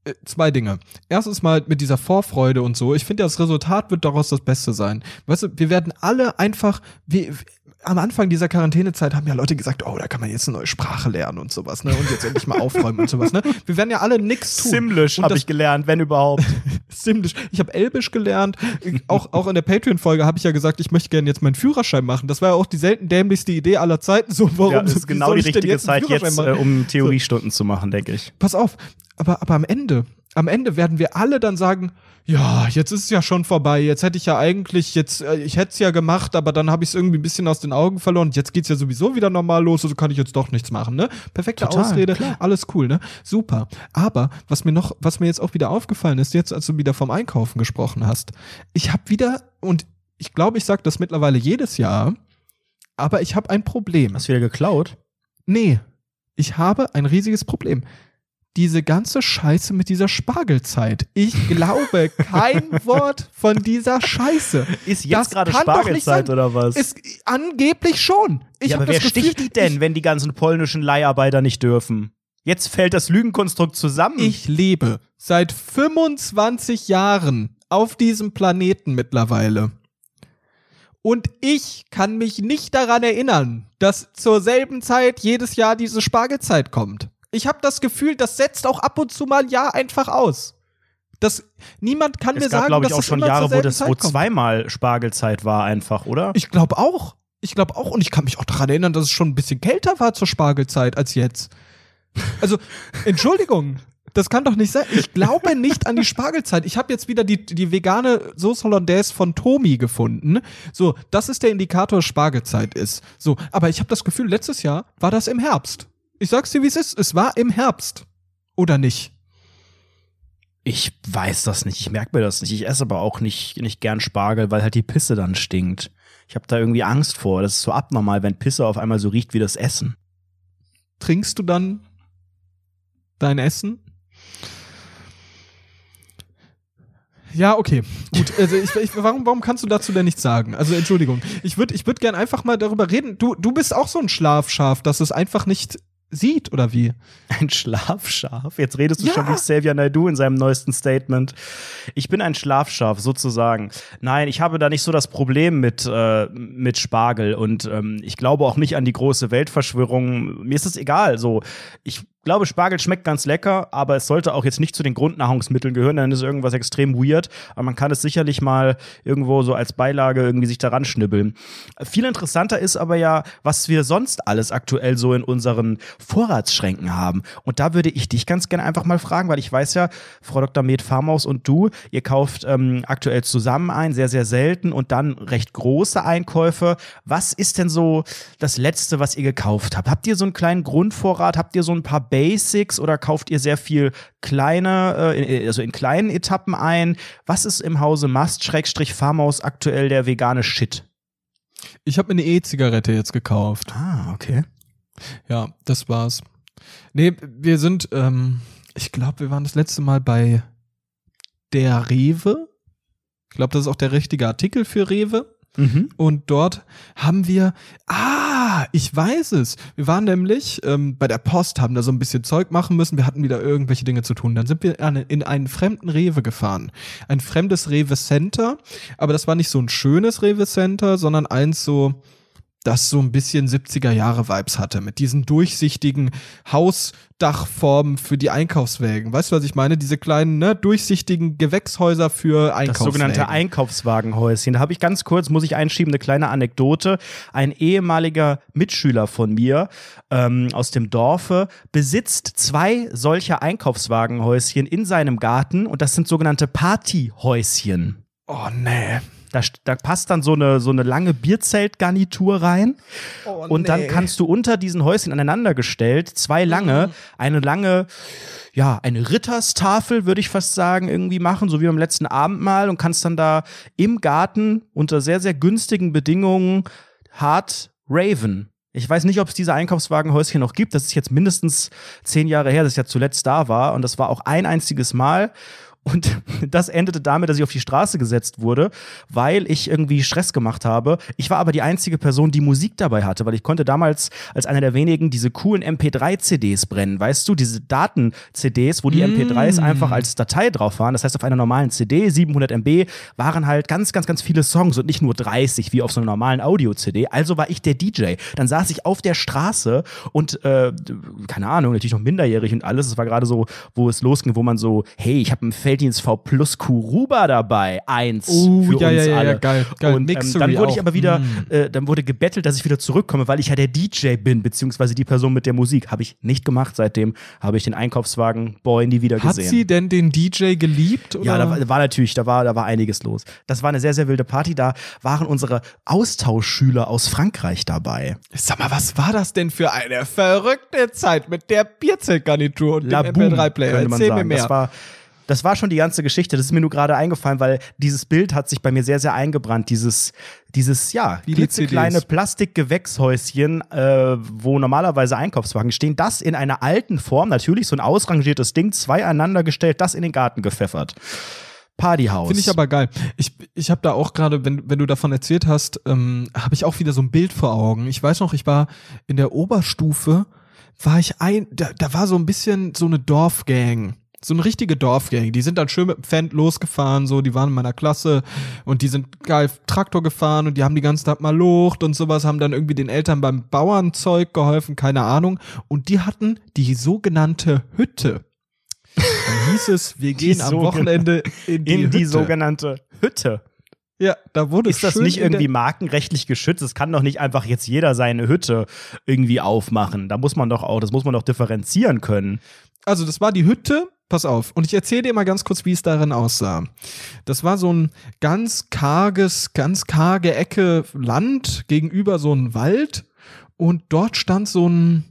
äh, zwei Dinge. Erstens mal mit dieser Vorfreude und so. Ich finde, das Resultat wird daraus das Beste sein. Weißt du, wir werden alle einfach, wir, am Anfang dieser Quarantänezeit haben ja Leute gesagt, oh, da kann man jetzt eine neue Sprache lernen und sowas, ne? Und jetzt endlich mal aufräumen und sowas, ne? Wir werden ja alle nix tun. Simlish Und habe ich gelernt, wenn überhaupt. [LAUGHS] Simlish. Ich habe Elbisch gelernt. Auch, auch in der Patreon-Folge habe ich ja gesagt, ich möchte gerne jetzt meinen Führerschein machen. Das war ja auch die selten dämlichste Idee aller Zeiten. So, warum ja, das ist genau die richtige einen Zeit jetzt, äh, um Theoriestunden zu machen, denke ich. Pass auf, aber, aber am Ende, am Ende werden wir alle dann sagen, ja, jetzt ist es ja schon vorbei. Jetzt hätte ich ja eigentlich, jetzt, äh, ich hätte es ja gemacht, aber dann habe ich es irgendwie ein bisschen aus den Augen verloren. Jetzt geht's ja sowieso wieder normal los, also kann ich jetzt doch nichts machen, ne? Perfekte Total, Ausrede, klar. alles cool, ne? Super. Aber was mir noch, was mir jetzt auch wieder aufgefallen ist, jetzt als du wieder vom Einkaufen gesprochen hast, ich habe wieder, und ich glaube, ich sage das mittlerweile jedes Jahr, aber ich habe ein Problem. Hast du wieder geklaut? Nee, ich habe ein riesiges Problem. Diese ganze Scheiße mit dieser Spargelzeit. Ich glaube kein [LAUGHS] Wort von dieser Scheiße. Ist jetzt gerade Spargelzeit oder was? Ist angeblich schon. Ich ja, aber wer Gefühl, sticht die denn, wenn die ganzen polnischen Leiharbeiter nicht dürfen? Jetzt fällt das Lügenkonstrukt zusammen. Ich lebe seit 25 Jahren auf diesem Planeten mittlerweile. Und ich kann mich nicht daran erinnern, dass zur selben Zeit jedes Jahr diese Spargelzeit kommt. Ich habe das Gefühl, das setzt auch ab und zu mal Jahr einfach aus. Das, niemand kann es mir gab, sagen, glaube ich, dass auch schon Jahre, wo das, wo kommt. zweimal Spargelzeit war, einfach, oder? Ich glaube auch. Ich glaube auch. Und ich kann mich auch daran erinnern, dass es schon ein bisschen kälter war zur Spargelzeit als jetzt. Also, [LAUGHS] Entschuldigung. Das kann doch nicht sein. Ich glaube nicht an die Spargelzeit. Ich habe jetzt wieder die, die vegane Sauce Hollandaise von Tomi gefunden. So, das ist der Indikator, dass Spargelzeit ist. So, aber ich habe das Gefühl, letztes Jahr war das im Herbst. Ich sag's dir, wie es ist. Es war im Herbst. Oder nicht? Ich weiß das nicht, ich merke mir das nicht. Ich esse aber auch nicht, nicht gern Spargel, weil halt die Pisse dann stinkt. Ich habe da irgendwie Angst vor. Das ist so abnormal, wenn Pisse auf einmal so riecht wie das Essen. trinkst du dann dein Essen? Ja, okay. Gut. [LAUGHS] Also ich, ich, warum, warum kannst du dazu denn nichts sagen? Also Entschuldigung. Ich würde ich würd gern einfach mal darüber reden. Du, du bist auch so ein Schlafschaf, dass es einfach nicht sieht, oder wie? Ein Schlafschaf. Jetzt redest du Ja. schon wie Xavier Naidoo in seinem neuesten Statement. Ich bin ein Schlafschaf, sozusagen. Nein, ich habe da nicht so das Problem mit, äh, mit Spargel und ähm, ich glaube auch nicht an die große Weltverschwörung. Mir ist es egal. So, ich glaube, Spargel schmeckt ganz lecker, aber es sollte auch jetzt nicht zu den Grundnahrungsmitteln gehören, dann ist irgendwas extrem weird. Aber man kann es sicherlich mal irgendwo so als Beilage irgendwie sich daran schnibbeln. Viel interessanter ist aber ja, was wir sonst alles aktuell so in unseren Vorratsschränken haben. Und da würde ich dich ganz gerne einfach mal fragen, weil ich weiß ja, Frau Dr. Med Farmaus und du, ihr kauft ähm, aktuell zusammen ein, sehr, sehr selten und dann recht große Einkäufe. Was ist denn so das Letzte, was ihr gekauft habt? Habt ihr so einen kleinen Grundvorrat? Habt ihr so ein paar Basics oder kauft ihr sehr viel kleine, äh, also in kleinen Etappen ein? Was ist im Hause Mast-Farmhaus aktuell der vegane Shit? Ich habe mir eine E-Zigarette jetzt gekauft. Ah, okay. Ja, das war's. Nee, wir sind, ähm, ich glaube, wir waren das letzte Mal bei der Rewe. Ich glaube, das ist auch der richtige Artikel für Rewe. Mhm. Und dort haben wir, ah, ich weiß es. Wir waren nämlich ähm, bei der Post, haben da so ein bisschen Zeug machen müssen. Wir hatten wieder irgendwelche Dinge zu tun. Dann sind wir in einen fremden Rewe gefahren. Ein fremdes Rewe Center. Aber das war nicht so ein schönes Rewe Center, sondern eins so, das so ein bisschen 70er Jahre Vibes hatte mit diesen durchsichtigen Hausdachformen für die Einkaufswägen. Weißt du, was ich meine? Diese kleinen, ne, durchsichtigen Gewächshäuser für Einkaufswägen. Das sogenannte Einkaufswagenhäuschen. Da habe ich ganz kurz, muss ich einschieben, eine kleine Anekdote. Ein ehemaliger Mitschüler von mir ähm, aus dem Dorfe besitzt zwei solcher Einkaufswagenhäuschen in seinem Garten und das sind sogenannte Partyhäuschen. Oh nee. Da, da passt dann so eine, so eine lange Bierzeltgarnitur rein. Oh, und dann nee. kannst du unter diesen Häuschen aneinandergestellt, zwei lange, Mhm. eine lange, ja, eine Ritterstafel, würde ich fast sagen, irgendwie machen, so wie beim letzten Abendmahl und kannst dann da im Garten unter sehr, sehr günstigen Bedingungen hart raven. Ich weiß nicht, ob es diese Einkaufswagenhäuschen noch gibt. Das ist jetzt mindestens zehn Jahre her, dass ich ja zuletzt da war. Und das war auch ein einziges Mal. Und [LAUGHS] das endete damit, dass ich auf die Straße gesetzt wurde, weil ich irgendwie Stress gemacht habe. Ich war aber die einzige Person, die Musik dabei hatte, weil ich konnte damals als einer der wenigen diese coolen MP3-CDs brennen. Weißt du, diese Daten-CDs, wo die MP3s einfach als Datei drauf waren. Das heißt, auf einer normalen CD, 700 MB, waren halt ganz, ganz, ganz viele Songs und nicht nur 30 wie auf so einer normalen Audio-CD. Also war ich der DJ. Dann saß ich auf der Straße und, äh, keine Ahnung, natürlich noch minderjährig und alles. Es war gerade so, wo es losging, wo man so, hey, ich habe einen Felddienst V Plus Kuruba dabei. Eins Oh, für ja, uns ja, ja, alle. ja, geil, geil. Und ähm, dann wurde ich auch. aber wieder, Mm. äh, dann wurde gebettelt, dass ich wieder zurückkomme, weil ich ja der DJ bin, beziehungsweise die Person mit der Musik. Habe ich nicht gemacht. Seitdem habe ich den Einkaufswagen Boy nie wieder Hat gesehen. sie denn den DJ geliebt? Oder? Ja, da war, war natürlich, da war, da war einiges los. Das war eine sehr, sehr wilde Party. Da waren unsere Austauschschüler aus Frankreich dabei. Sag mal, was war das denn für eine verrückte Zeit mit der Bierzeltgarnitur und La dem Boom, MP3-Player? könnte man Erzähl mir sagen. mehr. Das war, das war schon die ganze Geschichte. Das ist mir nur gerade eingefallen, weil dieses Bild hat sich bei mir sehr, sehr eingebrannt. Dieses, dieses ja, Wie klitzekleine. Plastikgewächshäuschen, äh, wo normalerweise Einkaufswagen stehen. Das in einer alten Form, natürlich so ein ausrangiertes Ding, zwei gestellt, das in den Garten gepfeffert. Partyhaus. Finde ich aber geil. Ich, ich habe da auch gerade, wenn, wenn du davon erzählt hast, ähm, habe ich auch wieder so ein Bild vor Augen. Ich weiß noch, ich war in der Oberstufe, war ich ein, da, da war so ein bisschen so eine Dorfgang. So eine richtige Dorfgang. Die sind dann schön mit dem Fan losgefahren, so, die waren in meiner Klasse und die sind geil Traktor gefahren und die haben die ganze Tag mal Lucht und sowas, haben dann irgendwie den Eltern beim Bauernzeug geholfen, keine Ahnung. Und die hatten die sogenannte Hütte. Dann hieß es, wir gehen am Wochenende in die, in die Hütte. sogenannte Hütte. Ja, da wurde Ist das nicht irgendwie markenrechtlich geschützt? Es kann doch nicht einfach jetzt jeder seine Hütte irgendwie aufmachen. Da muss man doch auch, das muss man doch differenzieren können. Also, das war die Hütte. Pass auf. Und ich erzähle dir mal ganz kurz, wie es darin aussah. Das war so ein ganz karges, ganz karge Ecke Land gegenüber so ein Wald. Und dort stand so ein,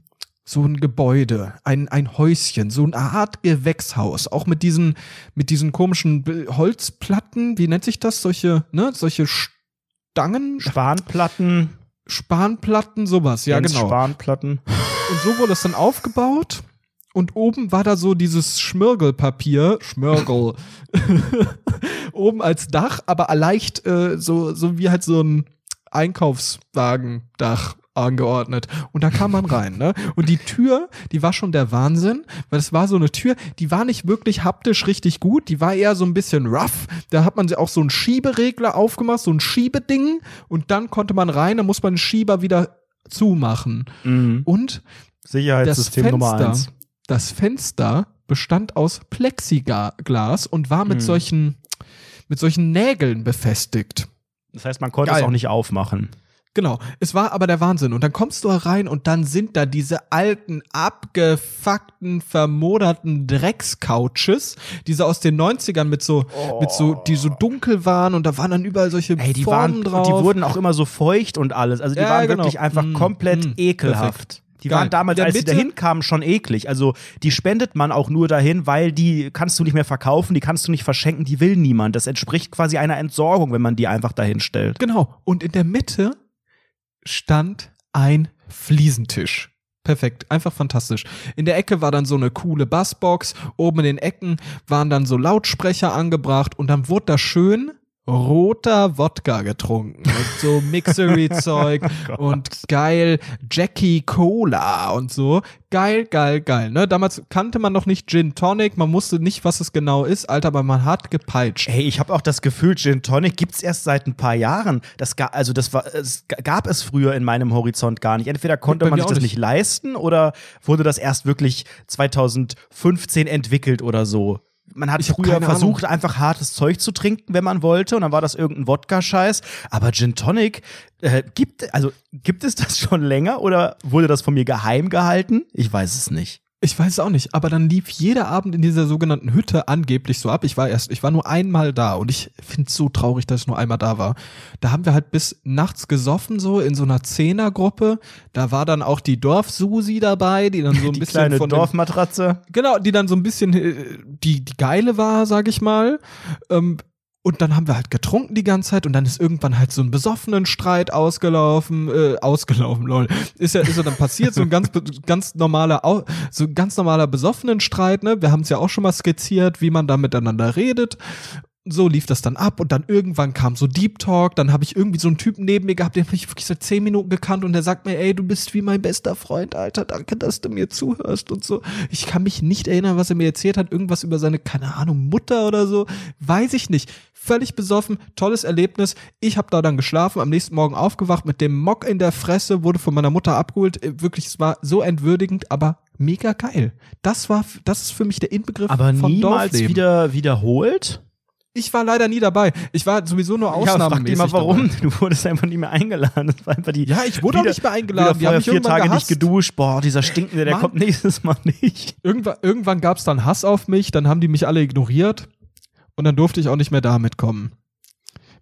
so ein Gebäude, ein, ein Häuschen, so eine Art Gewächshaus. Auch mit diesen, mit diesen komischen Holzplatten. Wie nennt sich das? Solche, ne? Solche Stangen? Spanplatten, Spanplatten, sowas. Ja, Jens genau. Spanplatten. Und so wurde es dann aufgebaut. Und oben war da so dieses Schmirgelpapier, Schmirgel, [LAUGHS] oben als Dach, aber leicht äh, so, so wie halt so ein Einkaufswagendach angeordnet. Und da kam man rein, ne? Und die Tür, die war schon der Wahnsinn, weil es war so eine Tür, die war nicht wirklich haptisch richtig gut, die war eher so ein bisschen rough. Da hat man sie auch so einen Schieberegler aufgemacht, so ein Schiebeding, und dann konnte man rein, dann muss man den Schieber wieder zumachen. Mhm. Und Sicherheitssystem Nummer eins. Das Fenster bestand aus Plexiglas und war mit Hm. solchen mit solchen Nägeln befestigt. Das heißt, man konnte Geil. es auch nicht aufmachen. Genau, es war aber der Wahnsinn. Und dann kommst du rein und dann sind da diese alten, abgefuckten, vermoderten Dreckscouches, diese aus den 90ern mit so, mit so, die so dunkel waren und da waren dann überall solche Ey, die Formen waren, drauf. die wurden auch immer so feucht und alles. Also die Ja, waren genau. wirklich einfach Mm, komplett mm, ekelhaft. Die Geil. waren damals, der als sie dahin kamen, schon eklig. Also die spendet man auch nur dahin, weil die kannst du nicht mehr verkaufen, die kannst du nicht verschenken, die will niemand. Das entspricht quasi einer Entsorgung, wenn man die einfach dahin stellt. Genau. Und in der Mitte stand ein Fliesentisch. Perfekt, einfach fantastisch. In der Ecke war dann so eine coole Bassbox, oben in den Ecken waren dann so Lautsprecher angebracht und dann wurde da schön roter Wodka getrunken und so [LAUGHS] Mixery-Zeug und geil Jackie Cola und so. Geil, geil, geil. Ne? Damals kannte man noch nicht Gin Tonic, man wusste nicht, was es genau ist, Alter, aber man hat gepeitscht. Hey, ich habe auch das Gefühl, Gin Tonic gibt's erst seit ein paar Jahren. Das ga, also das war, es gab es früher in meinem Horizont gar nicht. Entweder konnte man sich das nicht leisten oder wurde das erst wirklich 2015 entwickelt oder so. Man hat Ich früher versucht, einfach hartes Zeug zu trinken, wenn man wollte, und dann war das irgendein Wodka-Scheiß. Aber Gin Tonic, äh, gibt, also, gibt es das schon länger oder wurde das von mir geheim gehalten? Ich weiß es nicht. Ich weiß es auch nicht, aber dann lief jeder Abend in dieser sogenannten Hütte angeblich so ab. Ich war erst, ich war nur einmal da und ich finde es so traurig, dass ich nur einmal da war. Da haben wir halt bis nachts gesoffen, so in so einer Zehnergruppe. Da war dann auch die Dorfsusi dabei, die dann so ein Die bisschen kleine von dem- Dorfmatratze. Genau, die dann so ein bisschen äh, die, die geile war, sag ich mal. Ähm, und dann haben wir halt getrunken die ganze Zeit und dann ist irgendwann halt so ein besoffenen Streit ausgelaufen, äh, ausgelaufen, lol. Ist ja, ist ja dann passiert, so ein ganz, ganz normaler, so ein ganz normaler besoffenen Streit, ne? Wir haben es ja auch schon mal skizziert, wie man da miteinander redet. So lief das dann ab und dann irgendwann kam so Deep Talk, dann habe ich irgendwie so einen Typen neben mir gehabt, den habe ich wirklich seit zehn Minuten gekannt und der sagt mir, ey, du bist wie mein bester Freund, Alter, danke, dass du mir zuhörst und so. Ich kann mich nicht erinnern, was er mir erzählt hat, irgendwas über seine, keine Ahnung, Mutter oder so, weiß ich nicht. Völlig besoffen, tolles Erlebnis. Ich habe da dann geschlafen, am nächsten Morgen aufgewacht mit dem Mock in der Fresse, wurde von meiner Mutter abgeholt. Äh, Wirklich, es war so entwürdigend, aber mega geil. Das war, das ist für mich der Inbegriff Aber von niemals Dorfleben. wieder wiederholt? Ich war leider nie dabei. Ich war sowieso nur Ja, frag mal warum. Dabei. Du wurdest einfach nicht mehr eingeladen. Das war einfach die, Ja, ich wurde auch wieder- nicht mehr eingeladen. Die haben mich vier Tage gehasst. nicht geduscht. Boah, dieser Stinkende, der Mann. kommt [LAUGHS] nächstes Mal nicht. Irgendwann, irgendwann gab es dann Hass auf mich, dann haben die mich alle ignoriert und dann durfte ich auch nicht mehr da mitkommen.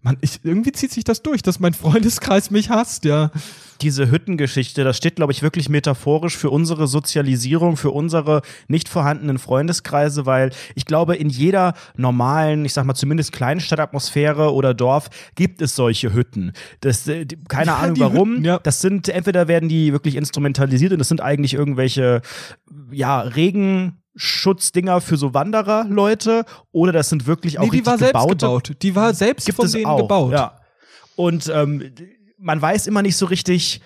Mann, ich, irgendwie zieht sich das durch, dass mein Freundeskreis mich hasst, ja. Diese Hüttengeschichte, das steht, glaube ich, wirklich metaphorisch für unsere Sozialisierung, für unsere nicht vorhandenen Freundeskreise, weil ich glaube, in jeder normalen, ich sag mal zumindest Kleinstadtatmosphäre oder Dorf gibt es solche Hütten. Das, äh, keine Ja, Ahnung warum. Hütten, ja. Das sind, entweder werden die wirklich instrumentalisiert und das sind eigentlich irgendwelche, ja, Regenschutzdinger für so Wandererleute oder das sind wirklich auch Nee, die war selbst gebaute gebaut. Die war selbst gibt von denen auch, gebaut. Ja. Und ähm, man weiß immer nicht so richtig.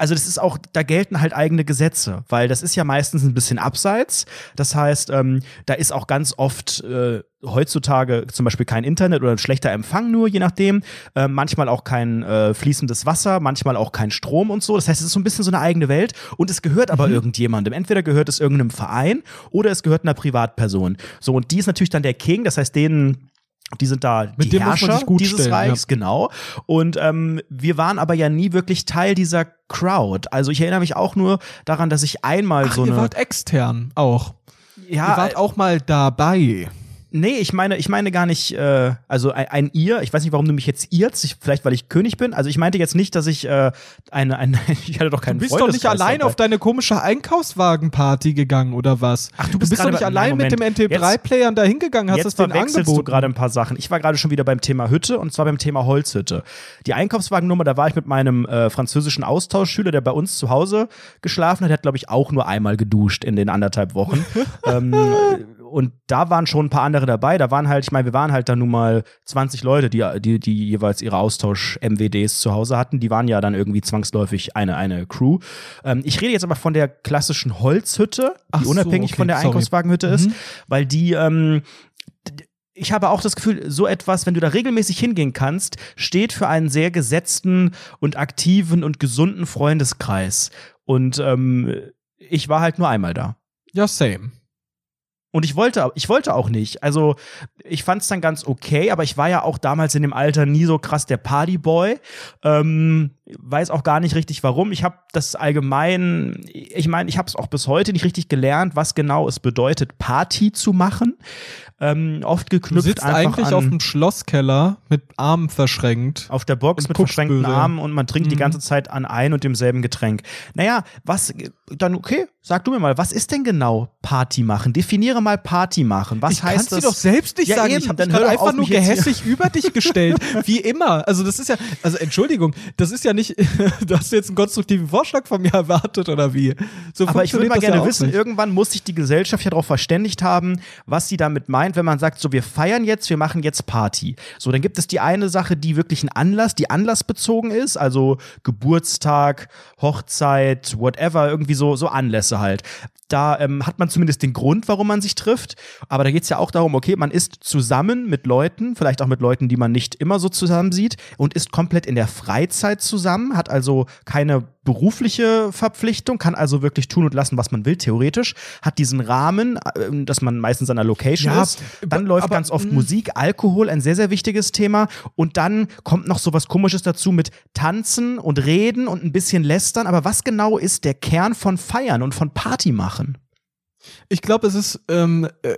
Also das ist auch, da gelten halt eigene Gesetze, weil das ist ja meistens ein bisschen abseits. Das heißt, ähm, da ist auch ganz oft äh, heutzutage zum Beispiel kein Internet oder ein schlechter Empfang nur, je nachdem. Äh, manchmal auch kein äh, fließendes Wasser, manchmal auch kein Strom und so. Das heißt, es ist so ein bisschen so eine eigene Welt und es gehört aber irgendjemandem. Entweder gehört es irgendeinem Verein oder es gehört einer Privatperson. So, und die ist natürlich dann der King, das heißt, denen die sind da Mit die Herrscher dieses stellen, Reichs, genau. Und ähm, wir waren aber ja nie wirklich Teil dieser Crowd. Also ich erinnere mich auch nur daran, dass ich einmal Ach, so ihr eine. wart extern auch. ja, ihr wart auch mal dabei. Nee, ich meine, ich meine gar nicht, äh, also ein, ein ihr, ich weiß nicht, warum du mich jetzt irrst, ich, vielleicht weil ich König bin. Also ich meinte jetzt nicht, dass ich äh, eine, eine [LAUGHS] ich hatte doch keinen Du bist doch nicht allein dabei. auf deine komische Einkaufswagenparty gegangen oder was? Ach, du bist bist doch nicht allein Nein, mit dem Moment. NT3-Playern da hingegangen, hast es Jetzt denen verwechselst angeboten. du gerade ein paar Sachen. Ich war gerade schon wieder beim Thema Hütte und zwar beim Thema Holzhütte. Die Einkaufswagennummer, da war ich mit meinem äh, französischen Austauschschüler, der bei uns zu Hause geschlafen hat, der hat, glaube ich, auch nur einmal geduscht in den anderthalb Wochen. [LAUGHS] ähm, und da waren schon ein paar andere dabei. Da waren halt, ich meine, wir waren halt dann nun mal 20 Leute, die, die, die jeweils ihre Austausch-MWDs zu Hause hatten. Die waren ja dann irgendwie zwangsläufig eine, eine Crew. Ähm, ich rede jetzt aber von der klassischen Holzhütte, die so, unabhängig okay, von der sorry. Einkaufswagenhütte ist, Mhm. weil die, ähm, ich habe auch das Gefühl, so etwas, wenn du da regelmäßig hingehen kannst, steht für einen sehr gesetzten und aktiven und gesunden Freundeskreis. Und ähm, ich war halt nur einmal da. Ja, same. Und ich wollte, ich wollte auch nicht. Also ich fand es dann ganz okay, aber ich war ja auch damals in dem Alter nie so krass der Partyboy. Ähm, weiß auch gar nicht richtig warum. Ich habe das allgemein, ich meine, ich habe es auch bis heute nicht richtig gelernt, was genau es bedeutet, Party zu machen. Ähm, oft geknüpft du sitzt eigentlich an, auf dem Schlosskeller mit Armen verschränkt. auf der Box mit verschränkten. Armen und man trinkt die Mhm. ganze Zeit an ein und demselben Getränk. Naja, was, dann okay, sag du mir mal, was ist denn genau Party machen? Definiere mal Party machen. Was ich kann heißt dir das? doch selbst nicht Ja, sagen. eben, ich habe gerade einfach nur gehässig [LAUGHS] über dich gestellt. Wie immer. Also das ist ja, also Entschuldigung, das ist ja nicht, [LAUGHS] du hast jetzt einen konstruktiven Vorschlag von mir erwartet oder wie? So Aber ich würde mal gerne ja wissen, nicht. irgendwann muss sich die Gesellschaft ja darauf verständigt haben, was sie damit meint, wenn man sagt, so wir feiern jetzt, wir machen jetzt Party. So, dann gibt es die eine Sache, die wirklich ein Anlass, die anlassbezogen ist, also Geburtstag, Hochzeit, whatever, irgendwie so, so Anlässe halt. Da ähm, hat man zumindest den Grund, warum man sich trifft. Aber da geht es ja auch darum, okay, man ist zusammen mit Leuten, vielleicht auch mit Leuten, die man nicht immer so zusammen sieht, und ist komplett in der Freizeit zusammen, hat also keine berufliche Verpflichtung, kann also wirklich tun und lassen, was man will, theoretisch, hat diesen Rahmen, äh, dass man meistens an einer Location Ja, ist. Dann läuft aber, ganz oft mh. Musik, Alkohol, ein sehr, sehr wichtiges Thema. Und dann kommt noch so was Komisches dazu mit Tanzen und Reden und ein bisschen Lästern. Aber was genau ist der Kern von Feiern und von Party machen? Ich glaube, es ist, ähm, äh,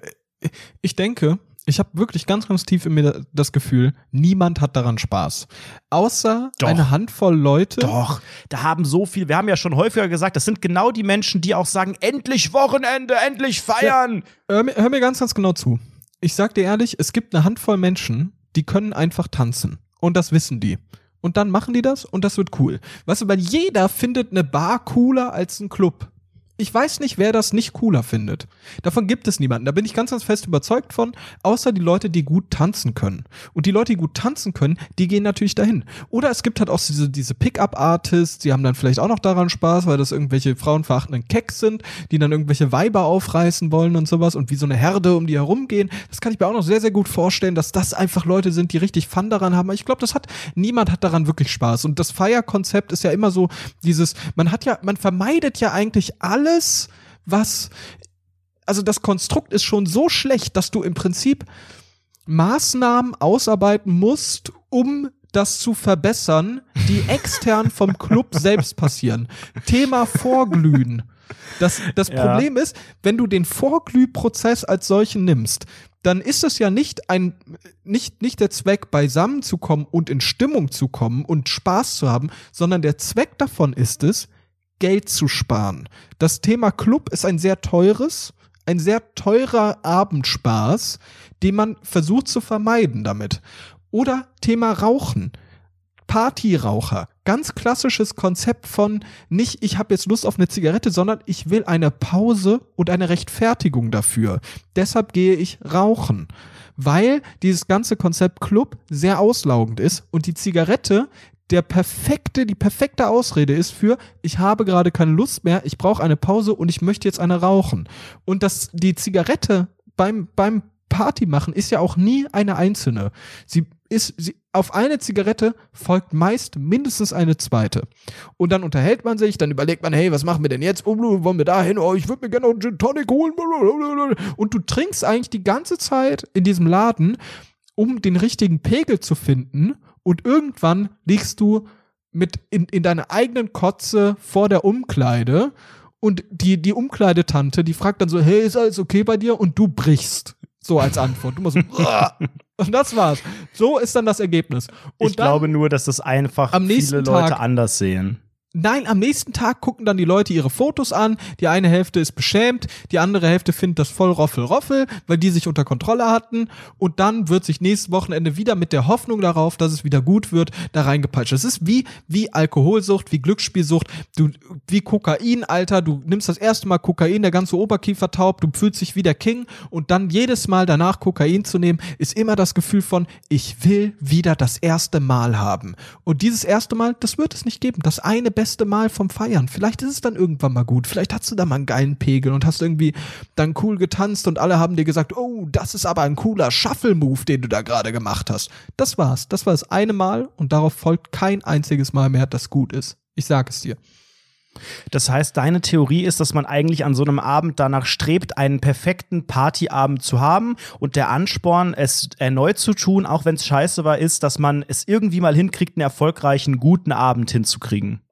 ich denke, ich habe wirklich ganz, ganz tief in mir das Gefühl, niemand hat daran Spaß. Außer Doch. eine Handvoll Leute. Doch, da haben so viel, wir haben ja schon häufiger gesagt, das sind genau die Menschen, die auch sagen, endlich Wochenende, endlich feiern. Hör mir, hör mir ganz, ganz genau zu. Ich sag dir ehrlich, es gibt eine Handvoll Menschen, die können einfach tanzen. Und das wissen die. Und dann machen die das und das wird cool. Weißt du, weil jeder findet eine Bar cooler als ein Club. Ich weiß nicht, wer das nicht cooler findet. Davon gibt es niemanden. Da bin ich ganz, ganz fest überzeugt von, außer die Leute, die gut tanzen können. Und die Leute, die gut tanzen können, die gehen natürlich dahin. Oder es gibt halt auch diese, diese Pickup-Artists, die haben dann vielleicht auch noch daran Spaß, weil das irgendwelche frauenverachtenden Kecks sind, die dann irgendwelche Weiber aufreißen wollen und sowas und wie so eine Herde um die herumgehen. Das kann ich mir auch noch sehr, sehr gut vorstellen, dass das einfach Leute sind, die richtig Fun daran haben. Aber ich glaube, das hat, niemand hat daran wirklich Spaß. Und das Feierkonzept ist ja immer so dieses, man hat ja, man vermeidet ja eigentlich alles, was, also das Konstrukt ist schon so schlecht, dass du im Prinzip Maßnahmen ausarbeiten musst, um das zu verbessern, die [LAUGHS] extern vom Club selbst passieren. Thema Vorglühen. Das, das Ja. Problem ist, wenn du den Vorglühprozess als solchen nimmst, dann ist es ja nicht ein, nicht, nicht der Zweck, beisammen zu kommen und in Stimmung zu kommen und Spaß zu haben, sondern der Zweck davon ist es, Geld zu sparen. Das Thema Club ist ein sehr teures, ein sehr teurer Abendspaß, den man versucht zu vermeiden damit. Oder Thema Rauchen. Partyraucher. Ganz klassisches Konzept von nicht, ich habe jetzt Lust auf eine Zigarette, sondern ich will eine Pause und eine Rechtfertigung dafür. Deshalb gehe ich rauchen. Weil dieses ganze Konzept Club sehr auslaugend ist und die Zigarette der perfekte, die perfekte Ausrede ist für, ich habe gerade keine Lust mehr, ich brauche eine Pause und ich möchte jetzt eine rauchen. Und das, die Zigarette beim, beim Party machen ist ja auch nie eine einzelne. Sie ist, sie, auf eine Zigarette folgt meist mindestens eine zweite. Und dann unterhält man sich, dann überlegt man, hey, was machen wir denn jetzt? Oh, wollen wir da hin? Oh, ich würde mir gerne noch einen Gin Tonic holen. Und du trinkst eigentlich die ganze Zeit in diesem Laden, um den richtigen Pegel zu finden. Und irgendwann liegst du mit in, in deiner eigenen Kotze vor der Umkleide und die, die Umkleidetante, die fragt dann so, hey, ist alles okay bei dir? Und du brichst. So als Antwort. Du so, [LAUGHS] und das war's. So ist dann das Ergebnis. Und ich dann, glaube nur, dass das einfach viele Leute Tag- anders sehen. Nein, am nächsten Tag gucken dann die Leute ihre Fotos an. Die eine Hälfte ist beschämt, die andere Hälfte findet das voll Roffel Roffel, weil die sich unter Kontrolle hatten. Und dann wird sich nächstes Wochenende wieder mit der Hoffnung darauf, dass es wieder gut wird, da reingepeitscht. Das ist wie, wie Alkoholsucht, wie Glücksspielsucht, du, wie Kokain, Alter. Du nimmst das erste Mal Kokain, der ganze Oberkiefer taub, du fühlst dich wie der King. Und dann jedes Mal danach Kokain zu nehmen, ist immer das Gefühl von, ich will wieder das erste Mal haben. Und dieses erste Mal, das wird es nicht geben. Das eine Mal vom Feiern. Vielleicht ist es dann irgendwann mal gut. Vielleicht hast du da mal einen geilen Pegel und hast irgendwie dann cool getanzt und alle haben dir gesagt, oh, das ist aber ein cooler Shuffle-Move, den du da gerade gemacht hast. Das war's. Das war das eine Mal und darauf folgt kein einziges Mal mehr, das gut ist. Ich sag es dir. Das heißt, deine Theorie ist, dass man eigentlich an so einem Abend danach strebt, einen perfekten Partyabend zu haben und der Ansporn, es erneut zu tun, auch wenn es scheiße war, ist, dass man es irgendwie mal hinkriegt, einen erfolgreichen, guten Abend hinzukriegen.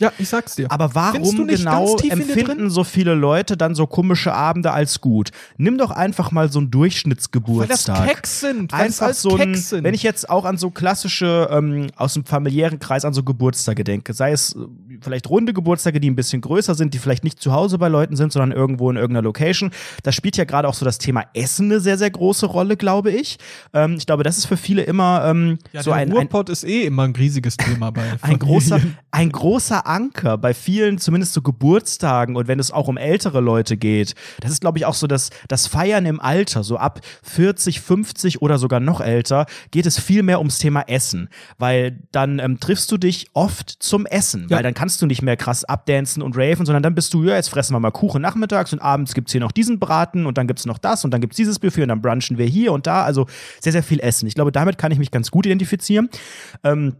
Ja, ich sag's dir. Aber warum nicht genau empfinden so viele Leute dann so komische Abende als gut? Nimm doch einfach mal so einen Weil das Durchschnittsgeburtstag. Keks sind. Einfach so ein, sind. wenn ich jetzt auch an so klassische, ähm, aus dem familiären Kreis an so Geburtstage denke, sei es äh, vielleicht runde Geburtstage, die ein bisschen größer sind, die vielleicht nicht zu Hause bei Leuten sind, sondern irgendwo in irgendeiner Location. Da spielt ja gerade auch so das Thema Essen eine sehr, sehr große Rolle, glaube ich. Ähm, ich glaube, das ist für viele immer ähm, ja, so der ein, ein, Ruhrpott ist eh immer ein riesiges Thema bei ein Familien. großer, ein großer Anker bei vielen, zumindest so Geburtstagen und wenn es auch um ältere Leute geht. Das ist, glaube ich, auch so das, das Feiern im Alter. So ab 40, 50 oder sogar noch älter geht es viel mehr ums Thema Essen. Weil dann ähm, triffst du dich oft zum Essen. Ja. Weil dann kannst du nicht mehr krass abdancen und raven, sondern dann bist du, ja, jetzt fressen wir mal Kuchen nachmittags und abends gibt's hier noch diesen Braten und dann gibt's noch das und dann gibt's dieses Buffet und dann brunchen wir hier und da. Also sehr, sehr viel Essen. Ich glaube, damit kann ich mich ganz gut identifizieren. Ähm,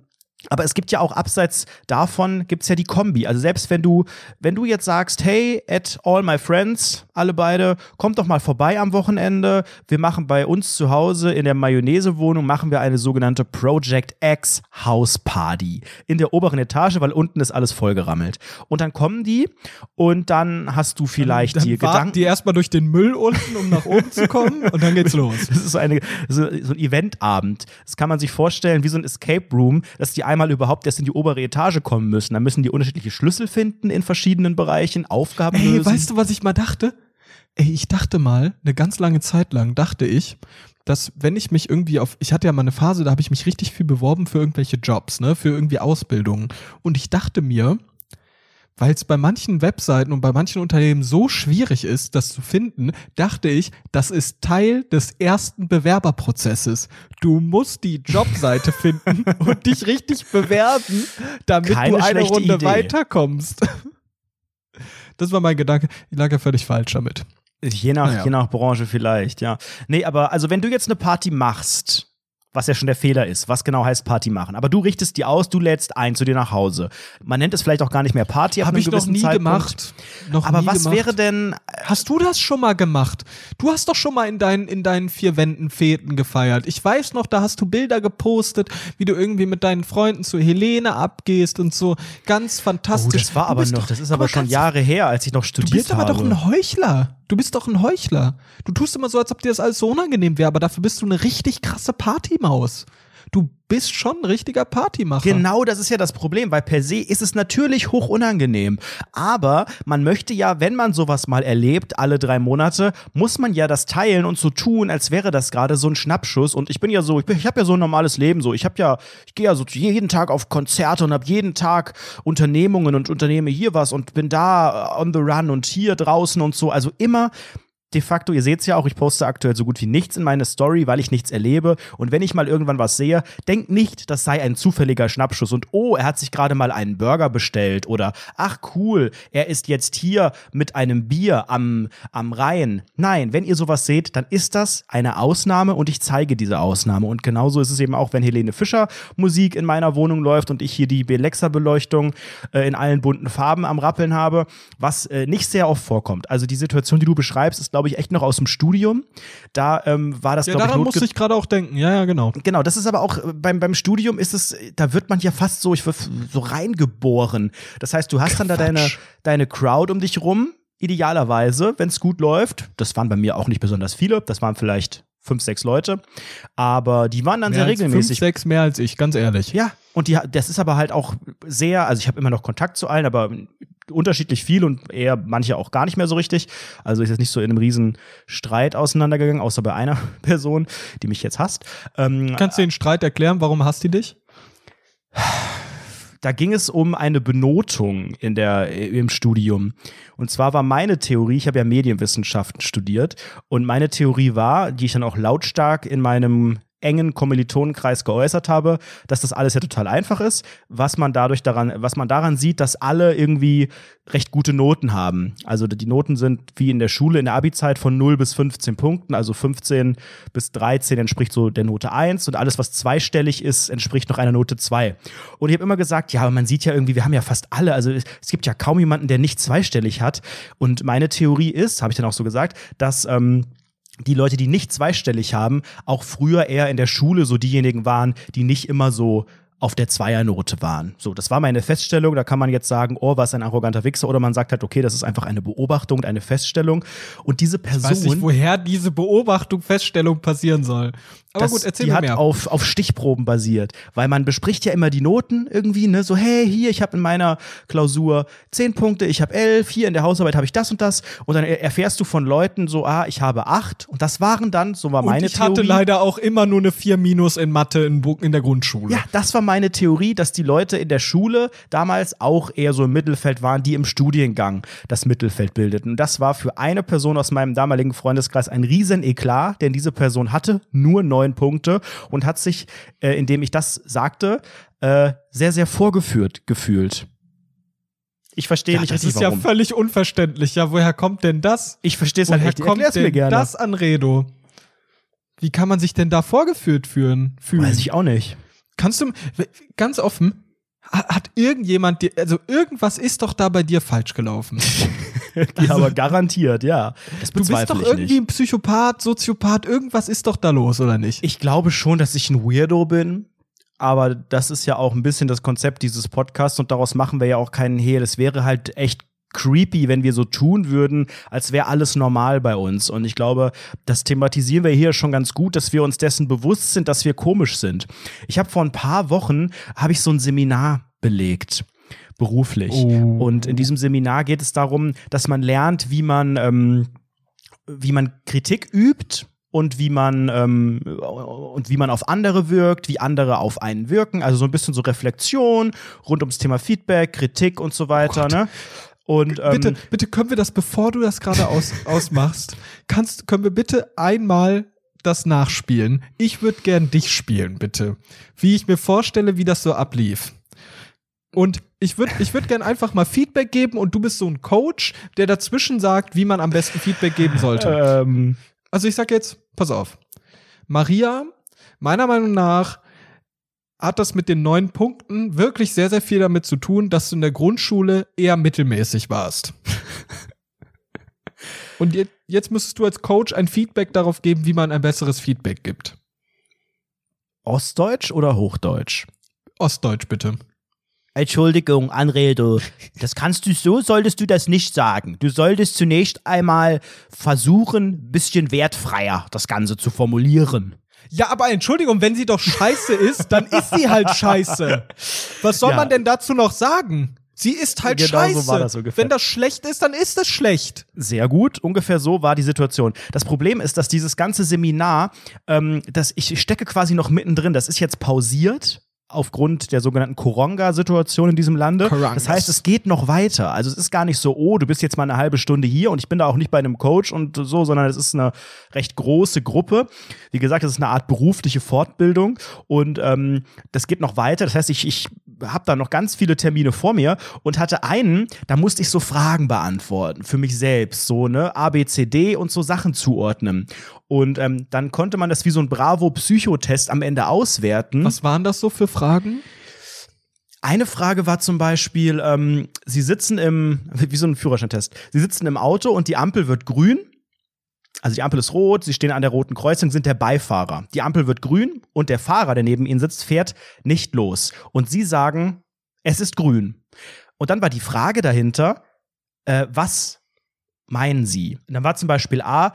aber es gibt ja auch abseits davon gibt's ja die Kombi. Also selbst wenn du, wenn du jetzt sagst, hey, at all my friends, alle beide, kommt doch mal vorbei am Wochenende. Wir machen bei uns zu Hause in der Mayonnaise-Wohnung machen wir eine sogenannte Project X House Party in der oberen Etage, weil unten ist alles vollgerammelt. Und dann kommen die und dann hast du vielleicht dann die warten Gedanken. die erstmal durch den Müll unten, um nach oben zu kommen und dann geht's [LAUGHS] los. Das ist so, eine, so, so ein Eventabend. Das kann man sich vorstellen wie so ein Escape Room, dass die einmal überhaupt erst in die obere Etage kommen müssen. Da müssen die unterschiedliche Schlüssel finden in verschiedenen Bereichen, Aufgaben Ey, lösen. weißt du, was ich mal dachte? Ey, ich dachte mal, eine ganz lange Zeit lang dachte ich, dass wenn ich mich irgendwie auf, ich hatte ja mal eine Phase, da habe ich mich richtig viel beworben für irgendwelche Jobs, ne, für irgendwie Ausbildungen. Und ich dachte mir, weil es bei manchen Webseiten und bei manchen Unternehmen so schwierig ist, das zu finden, dachte ich, das ist Teil des ersten Bewerberprozesses. Du musst die Jobseite [LAUGHS] finden und dich richtig bewerben, damit Keine du eine Runde Idee. weiterkommst. Das war mein Gedanke. Ich lag ja völlig falsch damit. Je nach, Naja. je nach Branche vielleicht, ja. Nee, aber also wenn du jetzt eine Party machst, was ja schon der Fehler ist, was genau heißt Party machen, aber du richtest die aus, du lädst ein zu dir nach Hause. Man nennt es vielleicht auch gar nicht mehr Party ab Habe ich noch nie Zeitpunkt. gemacht. Noch Aber was gemacht. wäre denn, Hast du das schon mal gemacht? Du hast doch schon mal in deinen, in deinen vier Wänden Feten gefeiert. Ich weiß noch, da hast du Bilder gepostet, wie du irgendwie mit deinen Freunden zu Helene abgehst und so. Ganz oh, fantastisch. das war Du aber noch, doch- das ist aber, schon Jahre her, als ich noch Du studiert bist aber habe. doch ein Heuchler. Du bist doch ein Heuchler. Du tust immer so, als ob dir das alles so unangenehm wäre, aber dafür bist du eine richtig krasse Partymaus. Du bist schon ein richtiger Partymacher. Genau, das ist ja das Problem, weil per se ist es natürlich hoch unangenehm. Aber man möchte ja, wenn man sowas mal erlebt, alle drei Monate, muss man ja das teilen und so tun, als wäre das gerade so ein Schnappschuss. Und ich bin ja so, ich, bin- ich habe ja so ein normales Leben so. Ich habe ja, ich gehe ja so jeden Tag auf Konzerte und habe jeden Tag Unternehmungen und unternehme hier was und bin da on the run und hier draußen und so. Also immer de facto, ihr seht's ja auch, ich poste aktuell so gut wie nichts in meine Story, weil ich nichts erlebe. Und wenn ich mal irgendwann was sehe, denkt nicht, das sei ein zufälliger Schnappschuss und oh, er hat sich gerade mal einen Burger bestellt oder ach cool, er ist jetzt hier mit einem Bier am, am Rhein. Nein, wenn ihr sowas seht, dann ist das eine Ausnahme und ich zeige diese Ausnahme. Und genauso ist es eben auch, wenn Helene Fischer Musik in meiner Wohnung läuft und ich hier die Belexa-Beleuchtung äh, in allen bunten Farben am Rappeln habe, was äh, nicht sehr oft vorkommt. Also die Situation, die du beschreibst, ist, glaube ich, echt noch aus dem Studium. Da ähm, war das, Ja, glaube ich, daran musste ich gerade auch denken. Ja, ja, genau. Genau, das ist aber auch äh, beim, beim Studium ist es, da wird man ja fast so, ich so reingeboren. Das heißt, du hast dann da deine, Quatsch. deine Crowd um dich rum, idealerweise, wenn es gut läuft. Das waren bei mir auch nicht besonders viele, das waren vielleicht fünf, sechs Leute. Aber die waren dann Mehr sehr regelmäßig. Fünf, sechs mehr als ich, ganz ehrlich. Ja, und die, das ist aber halt auch sehr, also ich habe immer noch Kontakt zu allen, aber unterschiedlich viel und eher manche auch gar nicht mehr so richtig. Also ist jetzt nicht so in einem riesen Streit auseinandergegangen, außer bei einer [LAUGHS] Person, die mich jetzt hasst. Ähm, Kannst du den Streit erklären, warum hasst die dich? da ging es um eine Benotung in der, im Studium. Und zwar war meine Theorie, ich habe ja Medienwissenschaften studiert, und meine Theorie war, die ich dann auch lautstark in meinem engen Kommilitonenkreis geäußert habe, dass das alles ja total einfach ist, was man dadurch daran, was man daran sieht, dass alle irgendwie recht gute Noten haben. Also die Noten sind wie in der Schule in der Abi-Zeit von 0 bis 15 Punkten, also 15 bis 13 entspricht so der Note 1 und alles, was zweistellig ist, entspricht noch einer Note 2. Und ich habe immer gesagt, ja, aber man sieht ja irgendwie, wir haben ja fast alle, also es, gibt ja kaum jemanden, der nicht zweistellig hat. Und meine Theorie ist, habe ich dann auch so gesagt, dass ähm, die Leute, die nicht zweistellig haben, auch früher eher in der Schule so diejenigen waren, die nicht immer so auf der Zweiernote waren. So, das war meine Feststellung. Da kann man jetzt sagen, oh, was ein arroganter Wichser. Oder man sagt halt, okay, das ist einfach eine Beobachtung und eine Feststellung. Und diese Person. Ich weiß nicht, woher diese Beobachtung, Feststellung passieren soll. Aber das, gut, erzähl die mir mehr. hat auf, auf Stichproben basiert, weil man bespricht ja immer die Noten irgendwie, ne, so hey, hier, ich habe in meiner Klausur zehn Punkte, ich habe elf, hier in der Hausarbeit habe ich das und das und dann erfährst du von Leuten so, ah, ich habe acht und das waren dann, so war meine und ich Theorie. Ich hatte leider auch immer nur eine vier minus in Mathe in, in der Grundschule. Ja, das war meine Theorie, dass die Leute in der Schule damals auch eher so im Mittelfeld waren, die im Studiengang das Mittelfeld bildeten. Und das war für eine Person aus meinem damaligen Freundeskreis ein riesen Eklat, denn diese Person hatte nur neun neun Punkte und hat sich, äh, indem ich das sagte, äh, sehr, sehr vorgeführt gefühlt. Ich verstehe ja, nicht das richtig, Das ist ja völlig unverständlich. Ja, woher kommt denn das? Ich verstehe es halt nicht. kommt denn mir gerne. das Anredo? Wie kann man sich denn da vorgeführt fühlen, fühlen? Weiß ich auch nicht. Kannst du, ganz offen, hat irgendjemand dir, also irgendwas ist doch da bei dir falsch gelaufen. [LAUGHS] ja, also, aber garantiert, ja. Das du bist doch irgendwie nicht. ein Psychopath, Soziopath, irgendwas ist doch da los, oder nicht? Ich glaube schon, dass ich ein Weirdo bin. Aber das ist ja auch ein bisschen das Konzept dieses Podcasts und daraus machen wir ja auch keinen Hehl. Es wäre halt echt creepy, wenn wir so tun würden, als wäre alles normal bei uns. Und ich glaube, das thematisieren wir hier schon ganz gut, dass wir uns dessen bewusst sind, dass wir komisch sind. Ich habe vor ein paar Wochen habe ich so ein Seminar belegt beruflich. Oh. Und in diesem Seminar geht es darum, dass man lernt, wie man, ähm, wie man Kritik übt und wie man ähm, und wie man auf andere wirkt, wie andere auf einen wirken. Also so ein bisschen so Reflexion rund ums Thema Feedback, Kritik und so weiter. Oh ne? Und, ähm, bitte, bitte können wir das, bevor du das gerade aus, [LAUGHS] ausmachst, kannst, können wir bitte einmal das nachspielen? Ich würde gern dich spielen, bitte. Wie ich mir vorstelle, wie das so ablief. Und ich würde ich würd gerne einfach mal Feedback geben und du bist so ein Coach, der dazwischen sagt, wie man am besten Feedback geben sollte. Ähm. Also ich sag jetzt, pass auf. Maria, meiner Meinung nach, hat das mit den neun Punkten wirklich sehr, sehr viel damit zu tun, dass du in der Grundschule eher mittelmäßig warst. [LAUGHS] und jetzt, jetzt müsstest du als Coach ein Feedback darauf geben, wie man ein besseres Feedback gibt. Ostdeutsch oder Hochdeutsch? Ostdeutsch bitte. Entschuldigung, Anredo, das kannst du, so solltest du das nicht sagen. Du solltest zunächst einmal versuchen, ein bisschen wertfreier das Ganze zu formulieren. Ja, aber Entschuldigung, wenn sie doch scheiße ist, dann ist sie halt scheiße. Was soll ja. man denn dazu noch sagen? Sie ist halt genau scheiße. So war das ungefähr. Wenn das schlecht ist, dann ist es schlecht. Sehr gut, ungefähr so war die Situation. Das Problem ist, dass dieses ganze Seminar, ähm, das, ich stecke quasi noch mittendrin, das ist jetzt pausiert aufgrund der sogenannten Koronga-Situation in diesem Lande. Korongas. Das heißt, es geht noch weiter. Also es ist gar nicht so, oh, du bist jetzt mal eine halbe Stunde hier und ich bin da auch nicht bei einem Coach und so, sondern es ist eine recht große Gruppe. Wie gesagt, es ist eine Art berufliche Fortbildung und ähm, das geht noch weiter. Das heißt, ich, ich habe da noch ganz viele Termine vor mir und hatte einen, da musste ich so Fragen beantworten für mich selbst, so ne, A, B, C, D und so Sachen zuordnen. Und ähm, dann konnte man das wie so ein Bravo-Psychotest am Ende auswerten. Was waren das so für Fragen? Eine Frage war zum Beispiel, ähm, Sie sitzen im, [LAUGHS] wie so ein Führerscheintest, Sie sitzen im Auto und die Ampel wird grün. Also die Ampel ist rot, Sie stehen an der roten Kreuzung, sind der Beifahrer. Die Ampel wird grün und der Fahrer, der neben Ihnen sitzt, fährt nicht los. Und Sie sagen, es ist grün. Und dann war die Frage dahinter, äh, was meinen Sie? Und dann war zum Beispiel A,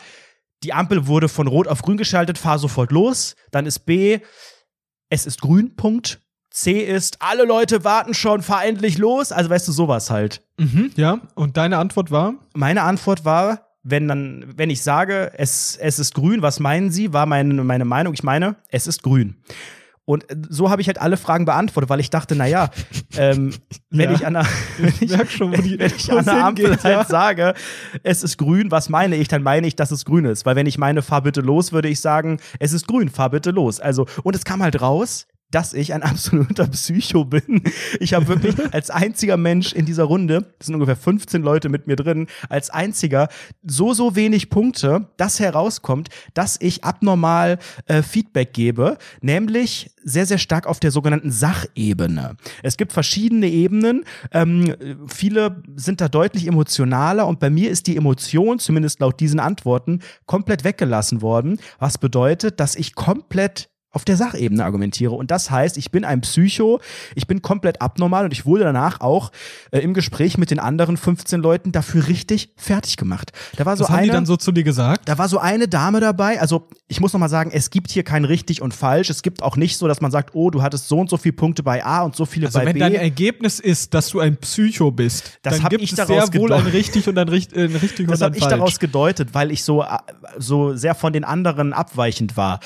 die Ampel wurde von Rot auf Grün geschaltet, fahr sofort los. Dann ist B, es ist grün, Punkt. C ist, alle Leute warten schon, fahr endlich los. Also weißt du, sowas halt. Mhm, ja, und deine Antwort war? Meine Antwort war, wenn dann, wenn ich sage, es, es ist grün, was meinen Sie, war meine, meine Meinung, ich meine, es ist grün. Und so habe ich halt alle Fragen beantwortet, weil ich dachte, naja, [LAUGHS] ähm, wenn Ja. ich an der, [LAUGHS] wenn ich, schon, wenn an der Ampel halt ja. sage, es ist grün, was meine ich? Dann meine ich, dass es grün ist. Weil wenn ich meine, fahr bitte los, würde ich sagen, es ist grün, fahr bitte los. Also, und es kam halt raus, dass ich ein [LAUGHS] absoluter Psycho bin. Ich habe wirklich [LAUGHS] als einziger Mensch in dieser Runde, das sind ungefähr 15 Leute mit mir drin, als einziger so, so wenig Punkte, dass herauskommt, dass ich abnormal äh, Feedback gebe, nämlich sehr, sehr stark auf der sogenannten Sachebene. Es gibt verschiedene Ebenen. Ähm, viele sind da deutlich emotionaler und bei mir ist die Emotion, zumindest laut diesen Antworten, komplett weggelassen worden, was bedeutet, dass ich komplett auf der Sachebene argumentiere. Und das heißt, ich bin ein Psycho, ich bin komplett abnormal und ich wurde danach auch äh, im Gespräch mit den anderen 15 Leuten dafür richtig fertig gemacht. Da war so Was haben eine, die dann so zu dir gesagt? da war so eine Dame dabei, also ich muss noch mal sagen, es gibt hier kein richtig und falsch. Es gibt auch nicht so, dass man sagt, oh, du hattest so und so viele Punkte bei A und so viele Also bei wenn B. dein Ergebnis ist, dass du ein Psycho bist, Das dann gibt ich es daraus sehr wohl ein richtig und ein, richt, äh, ein richtig das und habe ein ich daraus gedeutet, weil ich so, äh, so sehr von den anderen abweichend war.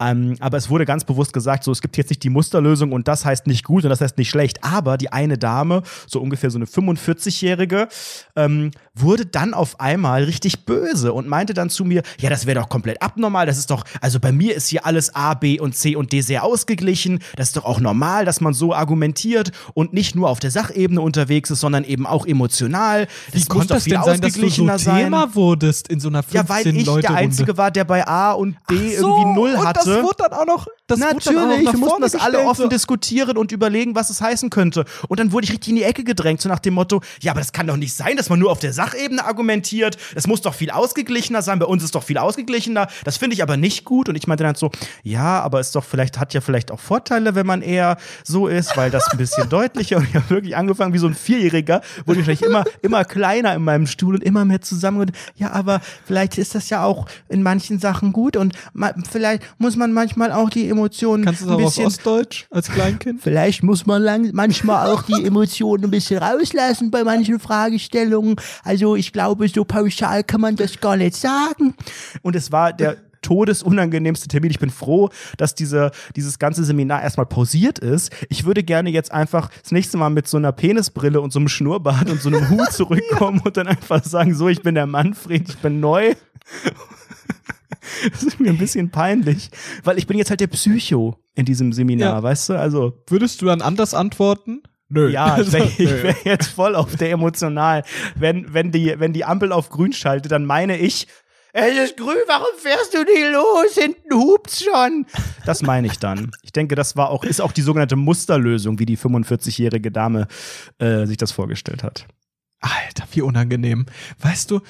Ähm, aber es wurde ganz bewusst gesagt, so es gibt jetzt nicht die Musterlösung und das heißt nicht gut und das heißt nicht schlecht. Aber die eine Dame, so ungefähr so eine 45-Jährige, ähm, wurde dann auf einmal richtig böse und meinte dann zu mir, ja, das wäre doch komplett abnormal. Das ist doch, also bei mir ist hier alles A, B und C und D sehr ausgeglichen. Das ist doch auch normal, dass man so argumentiert und nicht nur auf der Sachebene unterwegs ist, sondern eben auch emotional. Wie Das muss konnte doch das denn sein, dass du so ausgeglichener sein. Thema wurdest in so einer 15 Ja, weil ich Leute der Einzige war, der bei A und B so, irgendwie Null und hatte. das wurde dann auch noch, encore das Natürlich, wir mussten das alle offen so. diskutieren und überlegen, was es heißen könnte. Und dann wurde ich richtig in die Ecke gedrängt, so nach dem Motto, ja, aber das kann doch nicht sein, dass man nur auf der Sachebene argumentiert. Es muss doch viel ausgeglichener sein, bei uns ist doch viel ausgeglichener. Das finde ich aber nicht gut. Und ich meinte dann so, ja, aber es doch vielleicht, hat ja vielleicht auch Vorteile, wenn man eher so ist, weil das ein bisschen [LAUGHS] deutlicher. Und ich habe wirklich angefangen wie so ein Vierjähriger, wurde ich wahrscheinlich immer, immer kleiner in meinem Stuhl und immer mehr zusammen. Und ja, aber vielleicht ist das ja auch in manchen Sachen gut und vielleicht muss man manchmal auch die Emotionen Kannst du ein das auch auf bisschen Ostdeutsch als Kleinkind? Vielleicht muss man lang, manchmal auch die Emotionen ein bisschen rauslassen bei manchen Fragestellungen. Also ich glaube, so pauschal kann man das gar nicht sagen. Und es war der todesunangenehmste Termin. Ich bin froh, dass diese, dieses ganze Seminar erstmal pausiert ist. Ich würde gerne jetzt einfach das nächste Mal mit so einer Penisbrille und so einem Schnurrbart und so einem Hut [LAUGHS] zurückkommen und dann einfach sagen, so, ich bin der Manfred, ich bin neu. [LAUGHS] Das ist mir ein bisschen peinlich, weil ich bin jetzt halt der Psycho in diesem Seminar, Ja. weißt du? Also, Würdest du dann anders antworten? Nö. ja, ich wäre Also, ich wär jetzt voll auf der emotional. Wenn, wenn, die, wenn die Ampel auf grün schaltet, dann meine ich, es ist grün, warum fährst du nicht los? Hinten hupt's schon. Das meine ich dann. Ich denke, das war auch, ist auch die sogenannte Musterlösung, wie die 45-jährige Dame äh, sich das vorgestellt hat. Alter, wie unangenehm. Weißt du,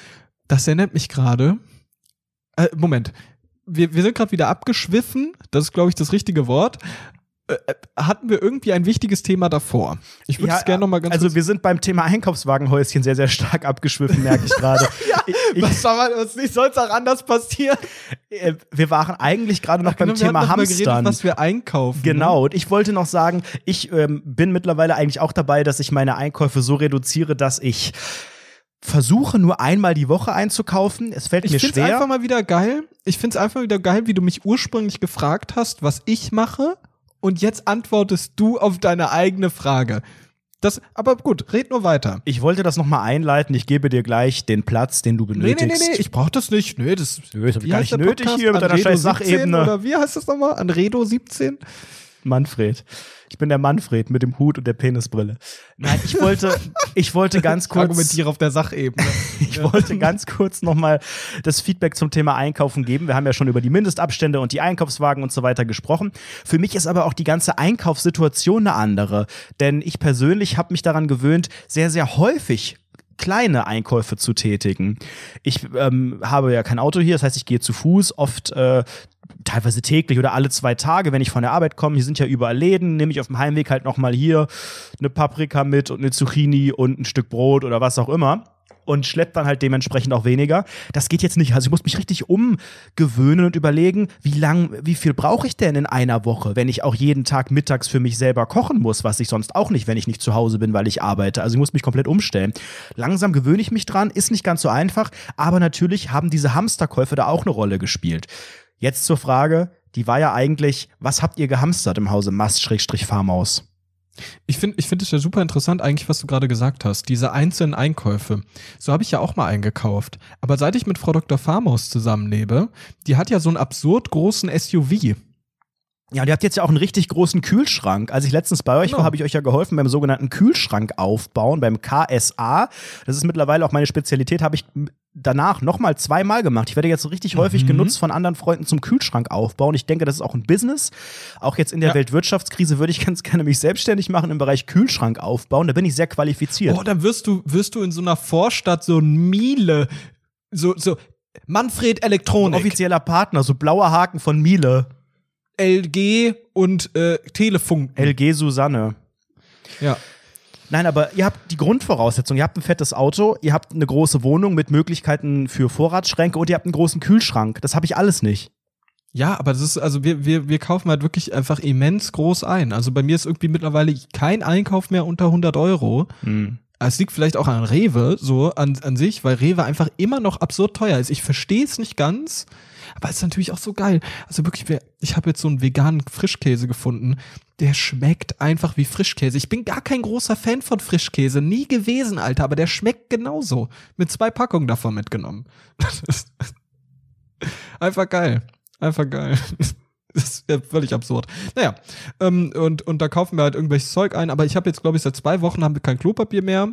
das erinnert mich gerade. Äh, Moment. Wir, wir sind gerade wieder abgeschwiffen. Das ist, glaube ich, das richtige Wort. Äh, äh, hatten wir irgendwie ein wichtiges Thema davor? Ich würde es gerne noch mal ganz Also wir sind beim Thema Einkaufswagenhäuschen sehr, sehr stark abgeschwiffen, merke ich gerade. [LAUGHS] ich, ich, was soll, was nicht soll's auch anders passieren? äh, wir waren eigentlich gerade noch beim Genau, Thema mal geredet, Hamstern. was wir einkaufen. ne? Genau, und ich wollte noch sagen, ich ähm, bin mittlerweile eigentlich auch dabei, dass ich meine Einkäufe so reduziere, dass ich versuche, nur einmal die Woche einzukaufen. Es fällt Ich mir finde es schwer. einfach mal wieder geil. Ich finde es einfach wieder geil, wie du mich ursprünglich gefragt hast, was ich mache. Und jetzt antwortest du auf deine eigene Frage. Das, aber gut, red nur weiter. ich wollte das nochmal einleiten. Ich gebe dir gleich den Platz, den du Nee, benötigst. nee, nee, nee, ich brauch das nicht. Nee, das, Nö, das ich wie gar nicht nötig Podcast? hier mit deiner scheiß 17 Sachebene. Oder wie heißt das nochmal? Anredo 17? Manfred. Ich bin der Manfred mit dem Hut und der Penisbrille. Nein, ich wollte, ich wollte ganz [LAUGHS] kurz. Argumentiere auf der Sachebene. [LAUGHS] Ich wollte ganz kurz nochmal das Feedback zum Thema Einkaufen geben. Wir haben ja schon über die Mindestabstände und die Einkaufswagen und so weiter gesprochen. Für mich ist aber auch die ganze Einkaufssituation eine andere. Denn ich persönlich habe mich daran gewöhnt, sehr, sehr häufig kleine Einkäufe zu tätigen. Ich ähm, habe ja kein Auto hier, das heißt, ich gehe zu Fuß, oft äh, teilweise täglich oder alle zwei Tage, wenn ich von der Arbeit komme. Hier sind ja überall Läden, nehme ich auf dem Heimweg halt nochmal hier eine Paprika mit und eine Zucchini und ein Stück Brot oder was auch immer und schleppt dann halt dementsprechend auch weniger. Das geht jetzt nicht. Also ich muss mich richtig umgewöhnen und überlegen, wie lang, wie viel brauche ich denn in einer Woche, wenn ich auch jeden Tag mittags für mich selber kochen muss, was ich sonst auch nicht, wenn ich nicht zu Hause bin, weil ich arbeite. Also ich muss mich komplett umstellen. Langsam gewöhne ich mich dran, ist nicht ganz so einfach, aber natürlich haben diese Hamsterkäufe da auch eine Rolle gespielt. Jetzt zur Frage, die war ja eigentlich, was habt ihr gehamstert im Hause Mast-Farmaus? Ich finde ich finde es ja super interessant eigentlich, was du gerade gesagt hast. Diese einzelnen Einkäufe. So habe ich ja auch mal eingekauft. Aber seit ich mit Frau Dr. Farmaus zusammenlebe, die hat ja so einen absurd großen SUV. Ja, und ihr habt jetzt ja auch einen richtig großen Kühlschrank. Als ich letztens bei euch Genau. war, habe ich euch ja geholfen beim sogenannten Kühlschrank aufbauen, beim KSA. Das ist mittlerweile auch meine Spezialität, habe ich danach nochmal zweimal gemacht. Ich werde jetzt richtig häufig Mhm. genutzt von anderen Freunden zum Kühlschrank aufbauen. Ich denke, das ist auch ein Business. Auch jetzt in der Ja. Weltwirtschaftskrise würde ich [LAUGHS] ganz gerne mich selbstständig machen im Bereich Kühlschrank aufbauen. Da bin ich sehr qualifiziert. Oh, dann wirst du, wirst du in so einer Vorstadt so ein Miele, so, so Manfred Elektronik, Offizieller Partner, so blauer Haken von Miele. LG und äh, Telefunk. LG Susanne. ja. Nein, aber ihr habt die Grundvoraussetzung. Ihr habt ein fettes Auto, ihr habt eine große Wohnung mit Möglichkeiten für Vorratsschränke und ihr habt einen großen Kühlschrank. Das habe ich alles nicht. Ja, aber das ist, also wir, wir, wir kaufen halt wirklich einfach immens groß ein. Also bei mir ist irgendwie mittlerweile kein Einkauf mehr unter 100 Euro. Es liegt vielleicht auch an Rewe so an, an sich, weil Rewe einfach immer noch absurd teuer ist. Ich verstehe es nicht ganz, aber es ist natürlich auch so geil. Also wirklich, ich habe jetzt so einen veganen Frischkäse gefunden. Der schmeckt einfach wie Frischkäse. Ich bin gar kein großer Fan von Frischkäse, nie gewesen, Alter, aber der schmeckt genauso. Mit zwei Packungen davon mitgenommen. [LAUGHS] Das ist einfach geil. Einfach geil. [LAUGHS] Das ist ja völlig absurd. Naja, ähm, und, und da kaufen wir halt irgendwelches Zeug ein, aber ich habe jetzt, glaube ich, seit zwei Wochen haben wir kein Klopapier mehr.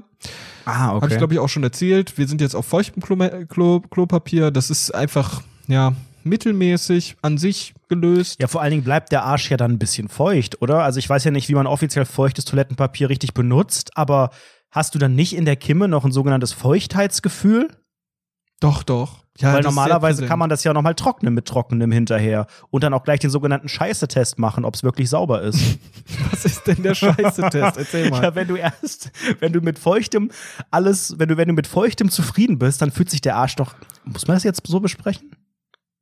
Ah, okay. Habe ich, glaube ich, auch schon erzählt. Wir sind jetzt auf feuchtem Klo Klo Klopapier. Das ist einfach, ja, mittelmäßig an sich gelöst. ja, vor allen Dingen bleibt der Arsch ja dann ein bisschen feucht, oder? Also ich weiß ja nicht, wie man offiziell feuchtes Toilettenpapier richtig benutzt, aber hast du dann nicht in der Kimme noch ein sogenanntes Feuchtheitsgefühl? Doch, doch. Ja, Weil normalerweise kann man das ja nochmal trocknen mit trockenem hinterher und dann auch gleich den sogenannten Scheiße-Test machen, ob es wirklich sauber ist. [LAUGHS] Was ist denn der Scheiße-Test? Erzähl mal. [LAUGHS] Ja, wenn du erst, wenn du mit feuchtem alles, wenn du, wenn du mit feuchtem zufrieden bist, dann fühlt sich der Arsch doch. Muss man das jetzt so besprechen?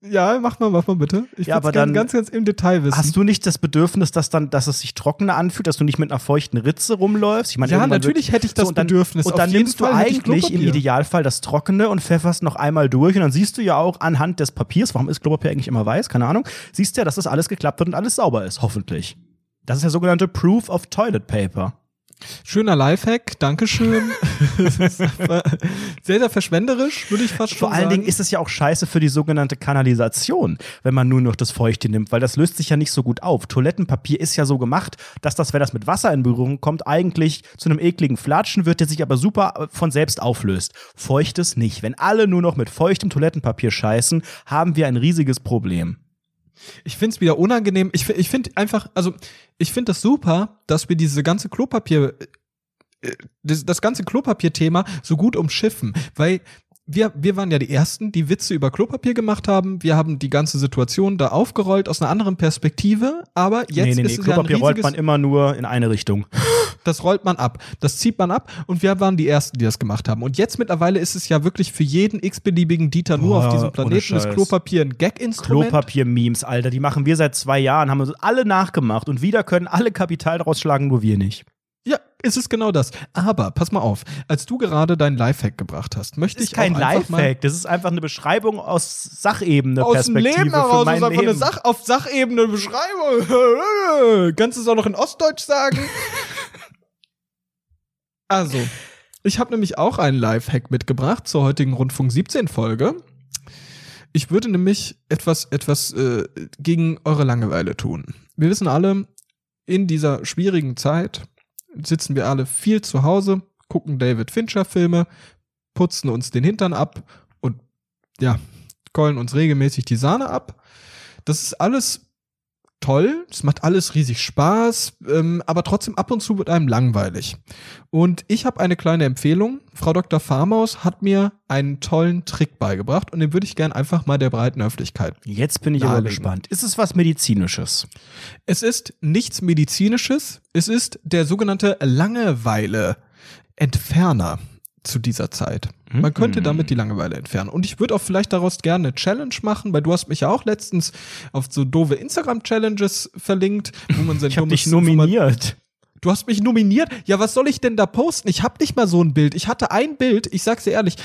Ja, mach mal, mach mal bitte. Ich Ja, aber dann- ganz, ganz im Detail wissen. Hast du nicht das Bedürfnis, dass dann, dass es sich trockener anfühlt, dass du nicht mit einer feuchten Ritze rumläufst? Ich meine, ja, natürlich hätte ich das so, dann, Bedürfnis. Und dann nimmst du Fall ich eigentlich im. Idealfall das Trockene und pfefferst noch einmal durch und dann siehst du ja auch anhand des Papiers, warum ist Klopapier eigentlich immer weiß, keine Ahnung, siehst ja, dass das alles geklappt wird und alles sauber ist, hoffentlich. Das ist der sogenannte Proof of Toilet Paper. Schöner Lifehack, Dankeschön. [LAUGHS] Sehr, sehr verschwenderisch, würde ich fast schon Vor allen sagen. Dingen ist es ja auch scheiße für die sogenannte Kanalisation, wenn man nur noch das Feuchte nimmt, weil das löst sich ja nicht so gut auf. Toilettenpapier ist ja so gemacht, dass das, wenn das mit Wasser in Berührung kommt, eigentlich zu einem ekligen Flatschen wird, der sich aber super äh, von selbst auflöst. Feuchtes nicht. Wenn alle nur noch mit feuchtem Toilettenpapier scheißen, haben wir ein riesiges Problem. Ich finde es wieder unangenehm. Ich, ich finde einfach, also ich finde das super, dass wir diese ganze Klopapier, äh, das, das ganze Klopapier-Thema so gut umschiffen, weil wir, wir waren ja die Ersten, die Witze über Klopapier gemacht haben. Wir haben die ganze Situation da aufgerollt aus einer anderen Perspektive, aber jetzt nee, nee, nee. ist es ja ein Klopapier rollt man immer nur in eine Richtung. [LAUGHS] das rollt man ab, das zieht man ab und wir waren die Ersten, die das gemacht haben. Und jetzt mittlerweile ist es ja wirklich für jeden x-beliebigen Dieter nur Boah, auf diesem Planeten das Scheiß. Klopapier ein Gag-Instrument. Klopapier-Memes, Alter, die machen wir seit zwei Jahren, haben uns alle nachgemacht und wieder können alle Kapital daraus schlagen, nur wir nicht. Es ist genau das. Aber pass mal auf, als du gerade dein Lifehack gebracht hast, möchte Das ist ich kein auch einfach mal Lifehack, das ist einfach eine Beschreibung aus Sachebene aus dem Perspektive Leben heraus, mein ist einfach Leben. eine Sach auf Sachebene Beschreibung. [LAUGHS] Kannst du es auch noch in Ostdeutsch sagen? [LAUGHS] also, ich habe nämlich auch einen Lifehack mitgebracht zur heutigen Rundfunk 17 Folge. Ich würde nämlich etwas etwas äh, gegen eure Langeweile tun. Wir wissen alle, in dieser schwierigen Zeit sitzen wir alle viel zu Hause, gucken David Fincher Filme, putzen uns den Hintern ab und ja, keulen uns regelmäßig die Sahne ab. Das ist alles toll, es macht alles riesig Spaß, ähm, aber trotzdem ab und zu wird einem langweilig. Und ich habe eine kleine Empfehlung. Frau Dr. Farmaus hat mir einen tollen Trick beigebracht und den würde ich gern einfach mal der breiten Öffentlichkeit. Jetzt bin ich aber Nahelegen. gespannt. Ist es was Medizinisches? Es ist nichts Medizinisches, es ist der sogenannte Langeweile-Entferner zu dieser Zeit. Man könnte Mhm. damit die Langeweile entfernen. Und ich würde auch vielleicht daraus gerne eine Challenge machen, weil du hast mich ja auch letztens auf so doofe Instagram-Challenges verlinkt, wo man sein Ich habe dummes dich nominiert. Du hast mich nominiert. Ja, was soll ich denn da posten? Ich habe nicht mal so ein Bild. Ich hatte ein Bild, ich sag's dir ehrlich.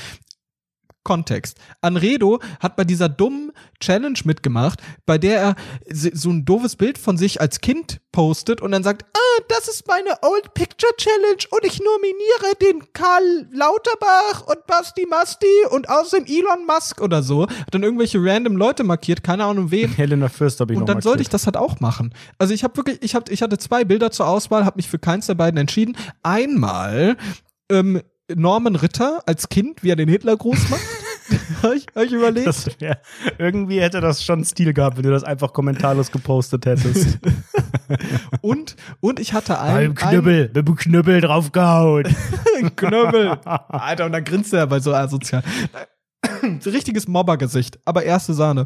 Kontext. Anredo hat bei dieser dummen Challenge mitgemacht, bei der er so ein doofes Bild von sich als Kind postet und dann sagt, ah, das ist meine Old Picture Challenge und ich nominiere den Karl Lauterbach und Basti Masti und außerdem Elon Musk oder so. Hat dann irgendwelche random Leute markiert, keine Ahnung wen. [LAUGHS] Helena Fürst habe ich Und dann sollte ich das halt auch machen. Also ich habe wirklich, ich hab, ich hatte zwei Bilder zur Auswahl, habe mich für keins der beiden entschieden. Einmal ähm, Norman Ritter als Kind, wie er den Hitlergruß macht. [LAUGHS] habe ich, hab ich überlegt. Das wär, irgendwie hätte das schon Stil gehabt, wenn du das einfach kommentarlos gepostet hättest. [LAUGHS] und, und ich hatte einen, Knüppel, mit dem Knüppel draufgehauen. [LAUGHS] Knüppel. Alter, und dann grinst er bei so asozial. So richtiges Mobbergesicht, aber erste Sahne.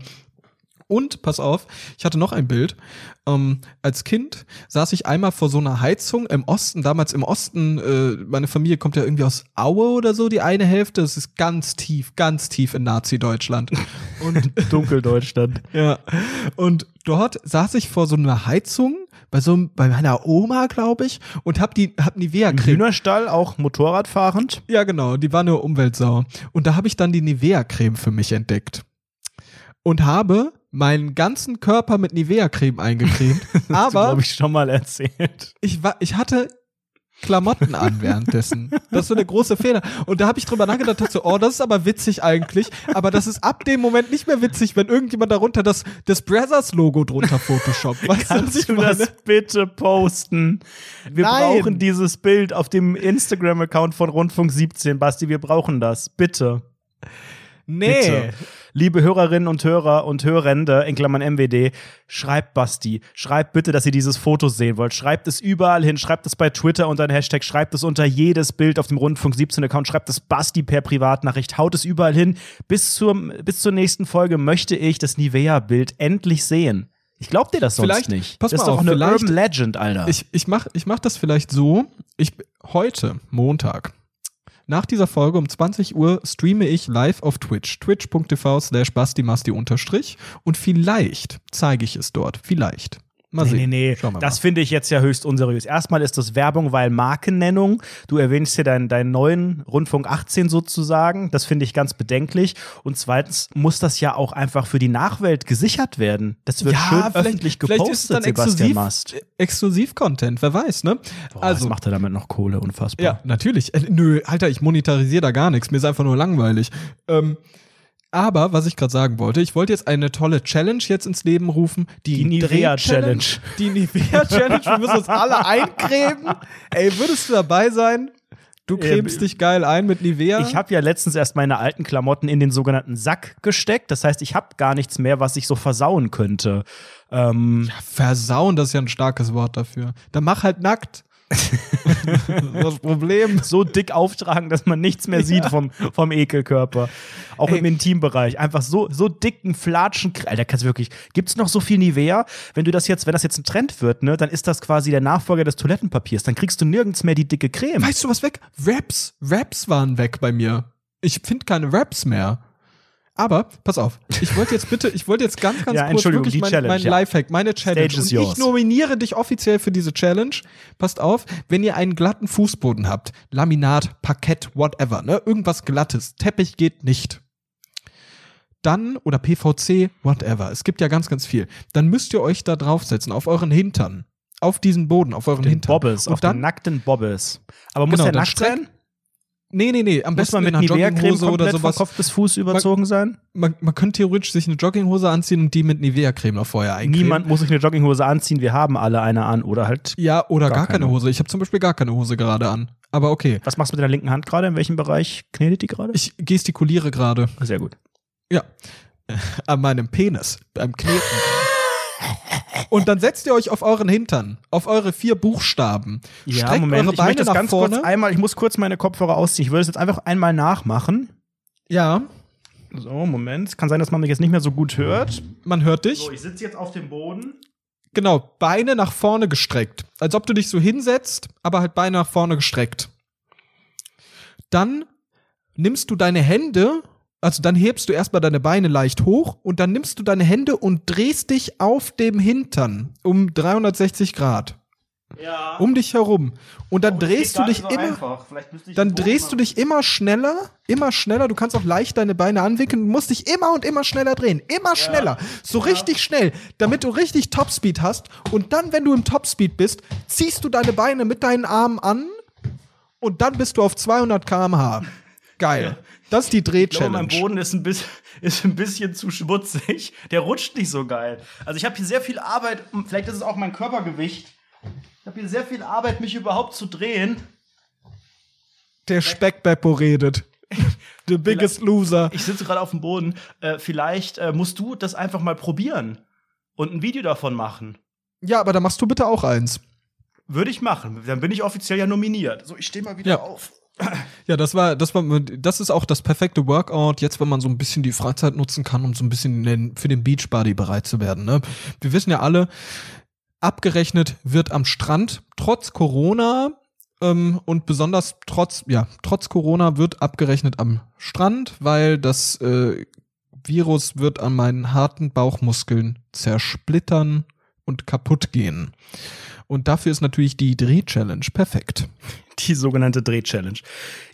Und, pass auf, ich hatte noch ein Bild. Ähm, als Kind saß ich einmal vor so einer Heizung im Osten, damals im Osten, äh, meine Familie kommt ja irgendwie aus Aue oder so, die eine Hälfte. Das ist ganz tief, ganz tief in Nazi-Deutschland. [LAUGHS] Und Dunkeldeutschland. ja. Und dort saß ich vor so einer Heizung bei so bei meiner Oma, glaube ich, und hab die hab Nivea Im Creme. Hühnerstall auch Motorradfahrend. Ja, genau, die war eine Umweltsau. Und da habe ich dann die Nivea Creme für mich entdeckt. Und habe meinen ganzen Körper mit Nivea Creme eingecremt, [LAUGHS] aber glaube ich schon mal erzählt. ich war ich hatte Klamotten an währenddessen. Das ist so der große Fehler. Und da habe ich drüber nachgedacht, dachte so, oh, das ist aber witzig eigentlich. Aber das ist ab dem Moment nicht mehr witzig, wenn irgendjemand darunter das, das Brothers-Logo drunter Photoshop. Weißt du, was Kannst ich du meine? das bitte posten? Wir Nein. brauchen dieses Bild auf dem Instagram-Account von Rundfunk 17, Basti. Wir brauchen das. Bitte. Nee. Bitte. Liebe Hörerinnen und Hörer und Hörende, in Klammern MWD, schreibt Basti. Schreibt bitte, dass ihr dieses Foto sehen wollt. Schreibt es überall hin. Schreibt es bei Twitter unter den Hashtag. Schreibt es unter jedes Bild auf dem Rundfunk 17 Account. Schreibt es Basti per Privatnachricht. Haut es überall hin. Bis zur, bis zur nächsten Folge möchte ich das Nivea-Bild endlich sehen. Ich glaub dir das sonst Vielleicht- nicht. pass das mal ist doch auf, eine Urban Legend, Alter. Ich, ich mach, ich mach das vielleicht so. Ich, heute, Montag, nach dieser Folge um 20 Uhr streame ich live auf Twitch. Twitch.tv slash bastimasti unterstrich. Und vielleicht zeige ich es dort. Vielleicht. Mal Nee, sehen. nee, nee. Das finde ich jetzt ja höchst unseriös. Erstmal ist das Werbung, weil Markennennung. Du erwähnst hier deinen, deinen neuen Rundfunk 18 sozusagen. Das finde ich ganz bedenklich. Und zweitens muss das ja auch einfach für die Nachwelt gesichert werden. Das wird schön öffentlich gepostet, vielleicht ist dann Sebastian exklusiv, Mast. Exklusiv-Content, wer weiß, ne? Boah, also, was macht er damit noch Kohle? Unfassbar. Ja, natürlich. Äh, nö, Alter, ich monetarisiere da gar nichts. Mir ist einfach nur langweilig. Ähm, aber was ich gerade sagen wollte, ich wollte jetzt eine tolle Challenge jetzt ins Leben rufen. Die, Die Nivea Dreh-Challenge. Die Nivea Challenge. Wir müssen uns alle eincremen. Ey, würdest du dabei sein? Du cremst Ähm, dich geil ein mit Nivea. Ich habe ja letztens erst meine alten Klamotten in den sogenannten Sack gesteckt. Das heißt, ich habe gar nichts mehr, was ich so versauen könnte. Ähm, Versauen, das ist ja ein starkes Wort dafür. Dann mach halt nackt. [LAUGHS] das Problem. so dick auftragen, dass man nichts mehr sieht vom, vom Ekelkörper. Auch Ey. im Intimbereich. Einfach so, so dicken Flatschen. Alter, kannst du wirklich. Gibt's noch so viel Nivea? Wenn du das jetzt, wenn das jetzt ein Trend wird, ne, dann ist das quasi der Nachfolger des Toilettenpapiers. Dann kriegst du nirgends mehr die dicke Creme. Weißt du was weg? Raps. Raps waren weg bei mir. Ich finde keine Raps mehr. Aber, pass auf, ich wollte jetzt bitte, ich wollte jetzt ganz, ganz Ja, kurz wirklich mein, Challenge, mein ja. Lifehack, meine Challenge. Stage is Und yours. ich nominiere dich offiziell für diese Challenge. Passt auf, wenn ihr einen glatten Fußboden habt, Laminat, Parkett, whatever, ne, irgendwas glattes, Teppich geht nicht. Dann, oder PVC, whatever, es gibt ja ganz, ganz viel. Dann müsst ihr euch da draufsetzen, auf euren Hintern. Auf diesen Boden, auf euren den Hintern. Bobbes, Und auf dann, den nackten Bobbes. Aber muss Genau, der nackt sein? Nee, nee, nee, am Muss besten man mit in einer Nivea-Creme Jogginghose oder komplett von sowas. Kopf bis Fuß überzogen sein? man, man könnte theoretisch sich eine Jogginghose anziehen und die mit Nivea-Creme noch vorher eincremen. Niemand muss sich eine Jogginghose anziehen. Wir haben alle eine an. Oder halt. Ja, oder gar, Gar keine keine. Hose. Ich habe zum Beispiel gar keine Hose gerade an. Aber okay. Was machst du mit deiner linken Hand gerade? In welchem Bereich knetet die gerade? Ich gestikuliere gerade. Sehr gut. Ja. [LAUGHS] An meinem Penis. Beim Kneten. Und dann setzt ihr euch auf euren Hintern. Auf eure vier Buchstaben. Streckt eure ich Beine möchte das nach ganz vorne. kurz einmal, ich muss kurz meine Kopfhörer ausziehen. Ich würde es jetzt einfach einmal nachmachen. ja, So, Moment. Es kann sein, dass man mich jetzt nicht mehr so gut hört. man hört dich. ich sitze jetzt auf dem Boden. Genau, Beine nach vorne gestreckt. Als ob du dich so hinsetzt, aber halt Beine nach vorne gestreckt. Dann nimmst du deine Hände, also dann hebst du erstmal deine Beine leicht hoch und dann nimmst du deine Hände und drehst dich auf dem Hintern um 360 Grad. Ja. Um dich herum. Und dann drehst du dich immer. Dann drehst du dich immer schneller, immer schneller. Du kannst auch leicht deine Beine anwinkeln. Du musst dich immer und immer schneller drehen. Immer schneller. So richtig schnell, damit du richtig Topspeed hast. Und dann, wenn du im Topspeed bist, ziehst du deine Beine mit deinen Armen an. Und dann bist du auf 200 km/h. Geil. Das ist die Ich glaube, Dreh-Challenge. mein Boden ist ein, bisschen, [LAUGHS] ist ein bisschen zu schmutzig. Der rutscht nicht so geil. Also ich habe hier sehr viel Arbeit, vielleicht ist es auch mein Körpergewicht. Ich habe hier sehr viel Arbeit, mich überhaupt zu drehen. Der Speckbeppo redet. [LAUGHS] The biggest loser. Ich sitze gerade auf dem Boden. Äh, vielleicht äh, musst du das einfach mal probieren und ein Video davon machen. Ja, aber da machst du bitte auch eins. Würde ich machen. Dann bin ich offiziell ja nominiert. So, ich stehe mal wieder Ja. auf. Ja, das war, das war, das ist auch das perfekte Workout, jetzt, wenn man so ein bisschen die Freizeit nutzen kann, um so ein bisschen den, für den Beachbody bereit zu werden. Ne? Wir wissen ja alle, abgerechnet wird am Strand, trotz Corona, ähm, und besonders trotz, ja, trotz Corona wird abgerechnet am Strand, weil das äh, Virus wird an meinen harten Bauchmuskeln zersplittern und kaputt gehen. Und dafür ist natürlich die Dreh-Challenge perfekt. [LAUGHS] Die sogenannte Dreh-Challenge.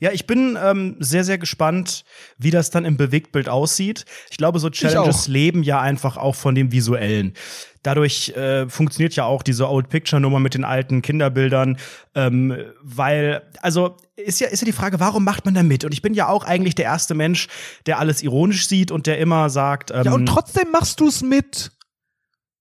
Ja, ich bin ähm, sehr, sehr gespannt, wie das dann im Bewegtbild aussieht. Ich glaube, so Challenges leben ja einfach auch von dem Visuellen. Dadurch äh, funktioniert ja auch diese Old Picture-Nummer mit den alten Kinderbildern, ähm, weil, also ist ja, ist ja die Frage, warum macht man da mit? Und ich bin ja auch eigentlich der erste Mensch, der alles ironisch sieht und der immer sagt, ähm, Ja, und trotzdem machst du es mit.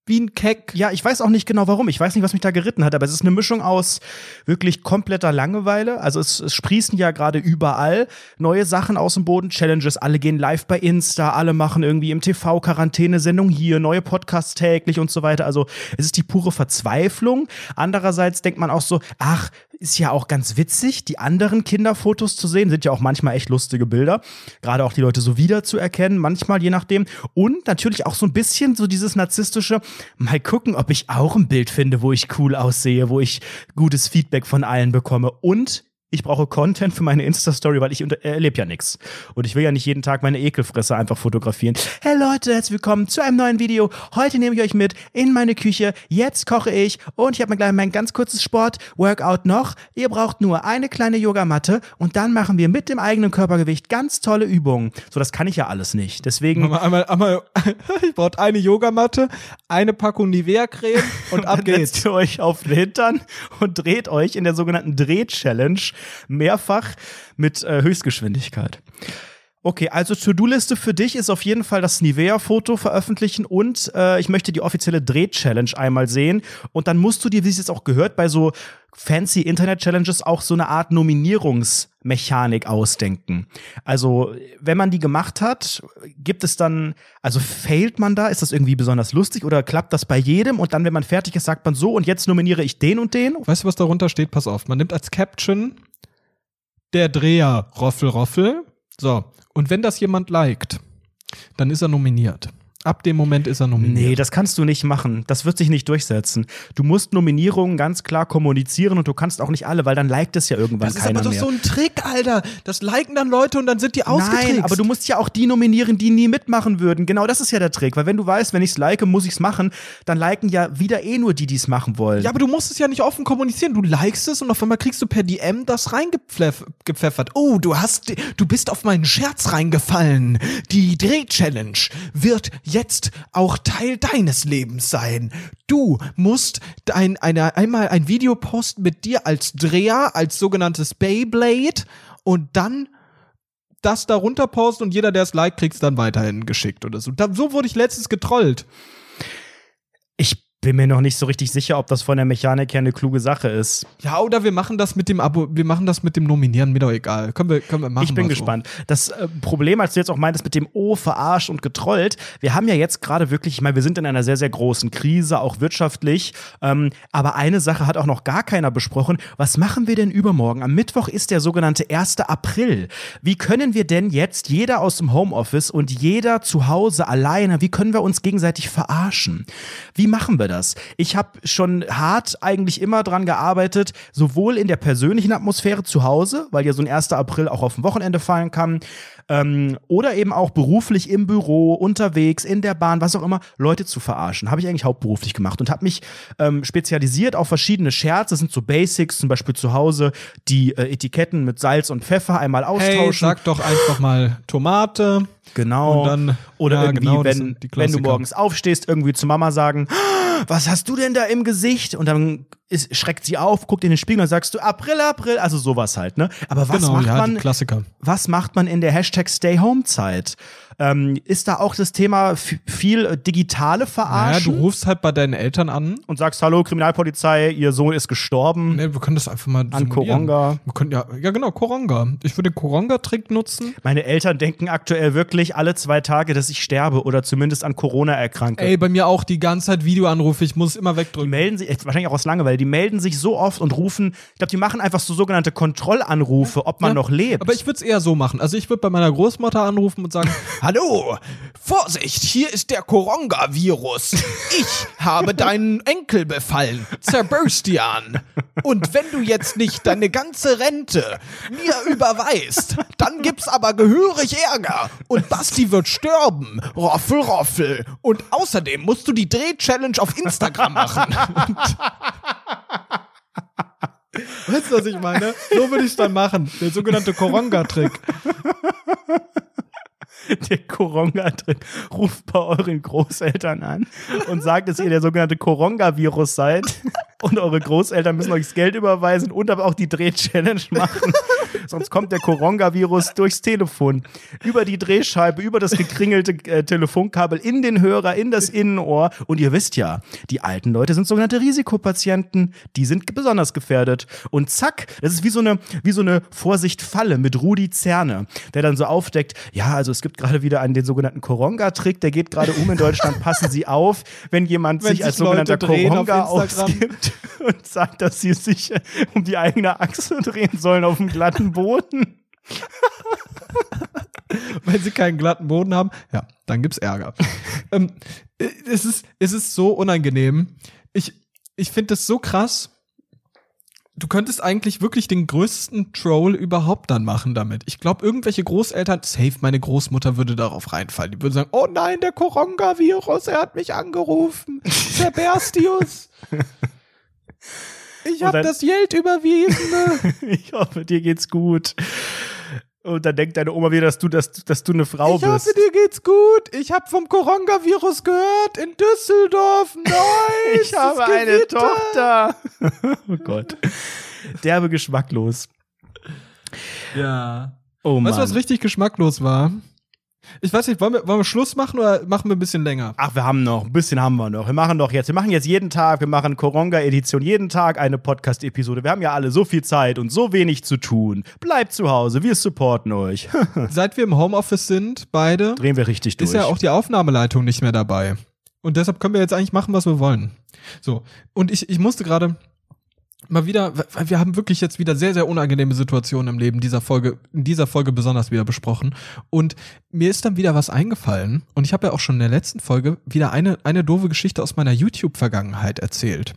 Wie ein Keck. Ja, ich weiß auch nicht genau warum. Ich weiß nicht, was mich da geritten hat, aber es ist eine Mischung aus wirklich kompletter Langeweile. Also es, es sprießen ja gerade überall neue Sachen aus dem Boden, Challenges, alle gehen live bei Insta, alle machen irgendwie im TV Quarantänesendung hier, neue Podcasts täglich und so weiter. Also es ist die pure Verzweiflung. Andererseits denkt man auch so, ach, ist ja auch ganz witzig, die anderen Kinderfotos zu sehen, sind ja auch manchmal echt lustige Bilder. Gerade auch die Leute so wiederzuerkennen, manchmal je nachdem. Und natürlich auch so ein bisschen so dieses narzisstische, mal gucken, ob ich auch ein Bild finde, wo ich cool aussehe, wo ich gutes Feedback von allen bekomme. Und ich brauche Content für meine Insta-Story, weil ich erlebe ja nichts. Und ich will ja nicht jeden Tag meine Ekelfresse einfach fotografieren. Hey Leute, herzlich willkommen zu einem neuen Video. Heute nehme ich euch mit in meine Küche. Jetzt koche ich und ich habe mir gleich mein ganz kurzes Sport-Workout noch. Ihr braucht nur eine kleine Yogamatte und dann machen wir mit dem eigenen Körpergewicht ganz tolle Übungen. So, das kann ich ja alles nicht. Deswegen Einmal, einmal, einmal [LAUGHS] ich brauche eine Yogamatte, eine Packung Nivea-Creme und [LAUGHS] ab geht's. setzt ihr euch auf den Hintern und dreht euch in der sogenannten Dreh-Challenge mehrfach mit äh, Höchstgeschwindigkeit. Okay, also To-Do-Liste für dich ist auf jeden Fall das Nivea-Foto veröffentlichen und äh, ich möchte die offizielle Dreh-Challenge einmal sehen. Und dann musst du dir, wie es jetzt auch gehört, bei so fancy Internet-Challenges auch so eine Art Nominierungsmechanik ausdenken. Also, wenn man die gemacht hat, gibt es dann, also failt man da? Ist das irgendwie besonders lustig oder klappt das bei jedem? Und dann, wenn man fertig ist, sagt man so und jetzt nominiere ich den und den? Weißt du, was darunter steht? Pass auf. Man nimmt als Caption der Dreher Roffel Roffel. So. Und wenn das jemand liked, dann ist er nominiert. Ab dem Moment ist er nominiert. Nee, das kannst du nicht machen. Das wird sich nicht durchsetzen. Du musst Nominierungen ganz klar kommunizieren und du kannst auch nicht alle, weil dann liked es ja irgendwann das ist keiner aber doch mehr. so ein Trick, Alter. Das liken dann Leute und dann sind die ausgetrickst. Nein, aber du musst ja auch die nominieren, die nie mitmachen würden. Genau das ist ja der Trick. Weil wenn du weißt, wenn ich's like, muss ich's machen, dann liken ja wieder eh nur die, die es machen wollen. Ja, aber du musst es ja nicht offen kommunizieren. Du likest es und auf einmal kriegst du per DM das reingepfeffert. Oh, du hast, du bist auf meinen Scherz reingefallen. Die Dreh-Challenge wird jetzt auch Teil deines Lebens sein. Du musst ein, eine, einmal ein Video posten mit dir als Dreher, als sogenanntes Beyblade und dann das darunter posten und jeder, der es liked, kriegt's dann weiterhin geschickt oder so. So wurde ich letztens getrollt. Ich bin mir noch nicht so richtig sicher, ob das von der Mechanik her eine kluge Sache ist. Ja, oder wir machen das mit dem Abo, wir machen das mit dem Nominieren, mir doch egal. Können wir, können wir machen. Ich bin wir so. gespannt. Das äh, Problem, als du jetzt auch meintest mit dem Oh, verarscht und getrollt, wir haben ja jetzt gerade wirklich, ich meine, wir sind in einer sehr, sehr großen Krise, auch wirtschaftlich. Ähm, aber eine Sache hat auch noch gar keiner besprochen. Was machen wir denn übermorgen? Am Mittwoch ist der sogenannte 1. April. Wie können wir denn jetzt, jeder aus dem Homeoffice und jeder zu Hause alleine, wie können wir uns gegenseitig verarschen? Wie machen wir das? Das. Ich habe schon hart eigentlich immer dran gearbeitet, sowohl in der persönlichen Atmosphäre zu Hause, weil ja so ein 1. April auch auf ein Wochenende fallen kann, ähm, oder eben auch beruflich im Büro, unterwegs, in der Bahn, was auch immer, Leute zu verarschen. Habe ich eigentlich hauptberuflich gemacht und habe mich ähm, spezialisiert auf verschiedene Scherze. Das sind so Basics, zum Beispiel zu Hause die äh, Etiketten mit Salz und Pfeffer einmal Hey, austauschen. sag doch einfach mal Tomate. Genau. Dann- Oder ja, irgendwie, genau, wenn, wenn du morgens aufstehst, irgendwie zu Mama sagen, "Ah, was hast du denn da im Gesicht? Und dann ist, schreckt sie auf, guckt in den Spiegel und sagst du, April, April, also sowas halt, ne? Aber was genau, macht ja, man, was macht man in der Hashtag Stay Home Zeit? Ähm, ist da auch das Thema viel äh, digitale Naja, Verarschen? du rufst halt bei deinen Eltern an. und sagst, hallo Kriminalpolizei, ihr Sohn ist gestorben Nee, wir können das einfach mal an. Koronga. Wir können ja, ja genau, Koronga. Ich würde den Koronga-Trick nutzen. Meine Eltern denken aktuell wirklich alle zwei Tage, dass ich sterbe oder zumindest an Corona erkranke. Ey, bei mir auch die ganze Zeit Videoanrufe. Ich muss immer Die wegdrücken. melden sich, wahrscheinlich auch aus Langeweile, die melden sich so oft und rufen, ich glaube, die machen einfach so sogenannte Kontrollanrufe, ob man Ja, noch lebt. Aber ich würde es eher so machen. Also ich würde bei meiner Großmutter anrufen und sagen, [LAUGHS] Hallo, Vorsicht, hier ist der Koronga-Virus. Ich habe deinen Enkel befallen, Sebastian. Und wenn du jetzt nicht deine ganze Rente mir überweist, dann gibt's aber gehörig Ärger. Und Basti wird sterben. Roffel, Roffel. Und außerdem musst du die Dreh-Challenge auf Instagram machen. Weißt du, was ich meine? So würde ich es dann machen. Der sogenannte Koronga-Trick. [LAUGHS] der Koronga-Trick ruft bei euren Großeltern an und sagt, dass ihr der sogenannte Koronga-Virus seid und eure Großeltern müssen euch das Geld überweisen und aber auch die Dreh-Challenge machen. [LAUGHS] Sonst kommt der Koronga-Virus durchs Telefon, über die Drehscheibe, über das gekringelte äh, Telefonkabel in den Hörer, in das Innenohr. Und ihr wisst ja, die alten Leute sind sogenannte Risikopatienten, die sind besonders gefährdet. Und zack, das ist wie so eine, wie so eine Vorsicht-Falle mit Rudi Zerne, der dann so aufdeckt, ja, also es gibt gerade wieder einen, den sogenannten Koronga-Trick, der geht gerade um in Deutschland, passen Sie auf, wenn jemand Wenn sich sich als sogenannter Leute auf Koronga ausgibt [LAUGHS] und sagt, dass sie sich äh, um die eigene Achse drehen sollen auf dem glatten Boden. [LAUGHS] Wenn sie keinen glatten Boden haben, ja, dann gibt's Ärger. [LAUGHS] ähm, äh, es, ist, es ist so unangenehm. Ich, ich finde das so krass. Du könntest eigentlich wirklich den größten Troll überhaupt dann machen damit. Ich glaube, irgendwelche Großeltern, safe, meine Großmutter würde darauf reinfallen. Die würde sagen, oh nein, der Koronga-Virus, er hat mich angerufen. Sebastius. Ich habe das Geld überwiesen. [LAUGHS] Ich hoffe, dir geht's gut. Und dann denkt deine Oma wieder, dass du, dass, dass du eine Frau Ich bist. hoffe, dir geht's gut. Ich habe vom Koronga-Virus gehört in Düsseldorf. [LAUGHS] Nice. ich habe es eine. Tochter. [LAUGHS] oh Gott. Derbe geschmacklos. Ja. Oh Mann. Weißt du, was richtig geschmacklos war? Ich weiß nicht, wollen wir, wollen wir Schluss machen oder machen wir ein bisschen länger? Ach, wir haben noch, ein bisschen haben wir noch. Wir machen doch jetzt, wir machen jetzt jeden Tag, wir machen Koronga-Edition, jeden Tag eine Podcast-Episode. Wir haben ja alle so viel Zeit und so wenig zu tun. Bleibt zu Hause, wir supporten euch. [LAUGHS] Seit wir im Homeoffice sind, beide, Drehen wir richtig durch. ist ja auch die Aufnahmeleitung nicht mehr dabei. Und deshalb können wir jetzt eigentlich machen, was wir wollen. So. Und ich, ich musste gerade mal wieder, weil wir haben wirklich jetzt wieder sehr, sehr unangenehme Situationen im Leben dieser Folge, in dieser Folge besonders wieder besprochen. Und mir ist dann wieder was eingefallen. Und ich habe ja auch schon in der letzten Folge wieder eine, eine doofe Geschichte aus meiner YouTube-Vergangenheit erzählt.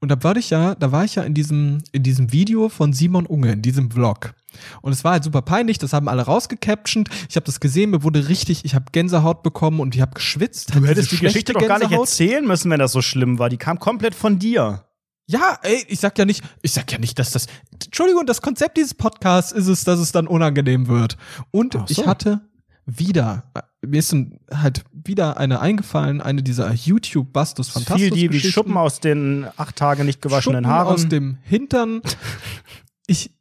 Und da war ich ja, da war ich ja in diesem, in diesem Video von Simon Unge, in diesem Vlog. Und es war halt super peinlich, das haben alle rausgecaptioned. Ich habe das gesehen, mir wurde richtig, ich habe Gänsehaut bekommen und ich habe geschwitzt. du hättest die Geschichte doch gar nicht erzählen müssen, wenn das so schlimm war. Die kam komplett von dir. Ja, ey, ich sag ja nicht, ich sag ja nicht, dass das. Entschuldigung, das Konzept dieses Podcasts ist es, dass es dann unangenehm wird. Und so. ich hatte wieder, mir ist halt wieder eine eingefallen, eine dieser YouTube-Bastus Es Fantastus. fiel dir wie Geschichten. Schuppen aus den acht Tage nicht gewaschenen Schuppen Haaren. aus dem Hintern. Ich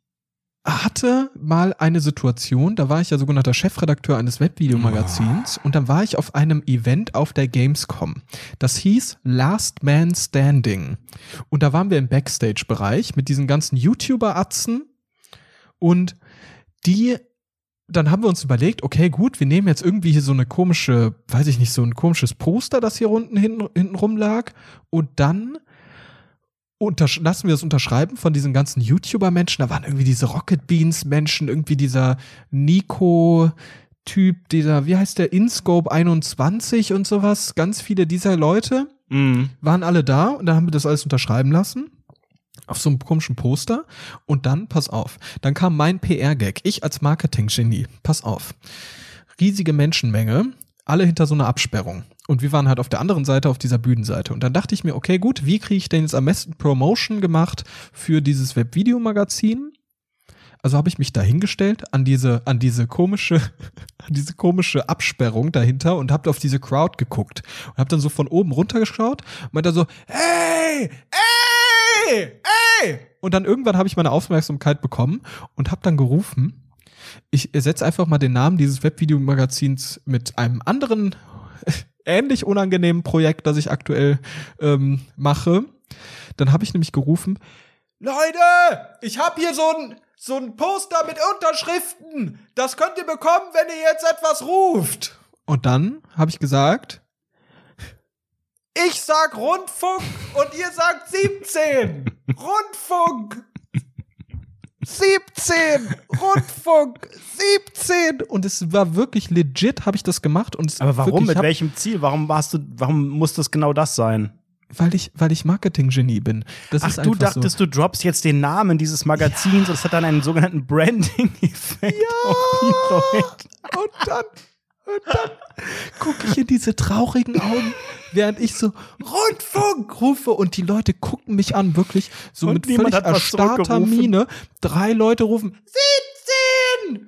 hatte mal eine Situation, da war ich ja sogenannter Chefredakteur eines Webvideomagazins und dann war ich auf einem Event auf der Gamescom. Das hieß Last Man Standing. Und da waren wir im Backstage-Bereich mit diesen ganzen YouTuber-Atzen und die dann haben wir uns überlegt, okay, gut, wir nehmen jetzt irgendwie hier so eine komische, weiß ich nicht, so ein komisches Poster, das hier unten hinten, hinten rum-lag. Und dann lassen wir es unterschreiben von diesen ganzen YouTuber-Menschen. Da waren irgendwie diese Rocket Beans-Menschen, irgendwie dieser Nico-Typ, dieser, wie heißt der, InScope 21 und sowas. Ganz viele dieser Leute. Mhm. waren alle da und dann haben wir das alles unterschreiben lassen. Auf so einem komischen Poster. Und dann, pass auf, dann kam mein PR-Gag. Ich als Marketing-Genie. Pass auf. Riesige Menschenmenge, alle hinter so einer Absperrung. Und wir waren halt auf der anderen Seite, auf dieser Bühnenseite. Und dann dachte ich mir, okay, gut, wie kriege ich denn jetzt am besten Promotion gemacht für dieses Webvideomagazin? Also habe ich mich da hingestellt an diese, an diese komische, [LAUGHS] an diese komische Absperrung dahinter und habe auf diese Crowd geguckt und habe dann so von oben runtergeschaut und meinte so, hey, ey, ey! Und dann irgendwann habe ich meine Aufmerksamkeit bekommen und habe dann gerufen, ich setze einfach mal den Namen dieses Webvideomagazins mit einem anderen [LAUGHS] ähnlich unangenehmen Projekt, das ich aktuell ähm, mache. Dann habe ich nämlich gerufen, Leute, ich habe hier so ein so ein Poster mit Unterschriften. Das könnt ihr bekommen, wenn ihr jetzt etwas ruft. Und dann habe ich gesagt, ich sag Rundfunk und ihr sagt 17. [LAUGHS] Rundfunk. 17. Rundfunk. 17. Und es war wirklich legit, habe ich das gemacht. Und Aber warum? Wirklich, Mit welchem Ziel? Warum warst du, warum muss das genau das sein? Weil ich, weil ich Marketing-Genie bin. Das Ach, du dachtest, du droppst jetzt den Namen dieses Magazins und es hat dann einen sogenannten Branding-Effekt auf [LAUGHS] die Leute. so. Und dann, und dann gucke ich in diese traurigen Augen, während ich so Rundfunk rufe und die Leute gucken mich an, wirklich so Und mit völlig hat erstarrter. Miene. Drei Leute rufen 17!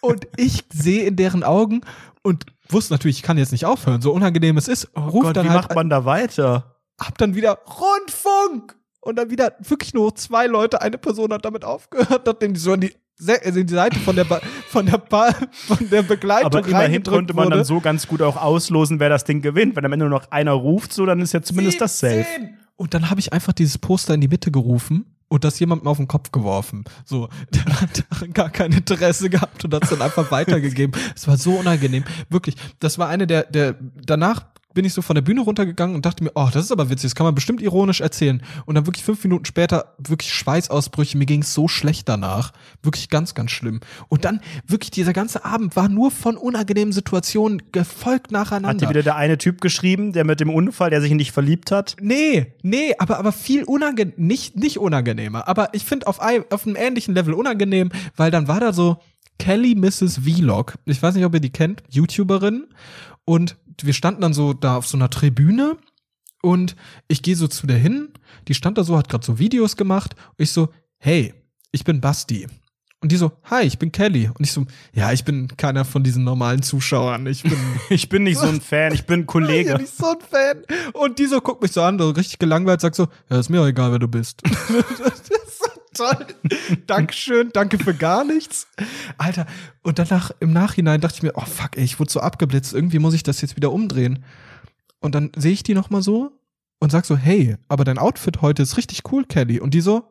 und ich sehe in deren Augen und wusste natürlich, ich kann jetzt nicht aufhören, so unangenehm es ist. Oh Ruf Gott, dann wie halt macht man da weiter? hab dann wieder Rundfunk und dann wieder wirklich nur zwei Leute, eine Person hat damit aufgehört, nachdem die so an die, in die Seite von der ba von der ba von der Begleitung Aber immerhin konnte man wurde. dann so ganz gut auch auslosen, wer das Ding gewinnt. Wenn am Ende nur noch einer ruft, so, dann ist ja zumindest das safe. 17. Und dann habe ich einfach dieses Poster in die Mitte gerufen und das jemandem auf den Kopf geworfen. So, der hat [LAUGHS] daran gar kein Interesse gehabt und hat es dann einfach weitergegeben. Es war so unangenehm. Wirklich, das war eine der, der, danach bin ich so von der Bühne runtergegangen und dachte mir, oh, das ist aber witzig, das kann man bestimmt ironisch erzählen. Und dann wirklich fünf Minuten später wirklich Schweißausbrüche, mir ging es so schlecht danach. Wirklich ganz, ganz schlimm. Und dann wirklich dieser ganze Abend war nur von unangenehmen Situationen gefolgt nacheinander. Hat dir wieder der eine Typ geschrieben, der mit dem Unfall, der sich in dich verliebt hat? Nee, nee, aber, aber viel unangenehm, nicht, nicht unangenehmer. Aber ich finde auf, ein- auf einem ähnlichen Level unangenehm, weil dann war da so Kelly Mrs. Vlog. Ich weiß nicht, ob ihr die kennt, YouTuberin. Und wir standen dann so da auf so einer Tribüne und ich gehe so zu der hin. Die stand da so, hat gerade so Videos gemacht. Und ich so, hey, ich bin Basti. Und die so, hi, ich bin Kelly. Und ich so, ja, ich bin keiner von diesen normalen Zuschauern. Ich bin [LAUGHS] Ich bin nicht so ein Fan, ich bin [LAUGHS] ein Kollege. nicht so ein Fan. Und die so guckt mich so an, so richtig gelangweilt, sagt so, ja, ist mir auch egal, wer du bist. [LAUGHS] toll. Dankeschön, danke für gar nichts. Alter, und danach, im Nachhinein dachte ich mir, oh fuck, ey, ich wurde so abgeblitzt, irgendwie muss ich das jetzt wieder umdrehen. Und dann sehe ich die noch mal so und sag so, hey, aber dein Outfit heute ist richtig cool, Kelly. Und die so,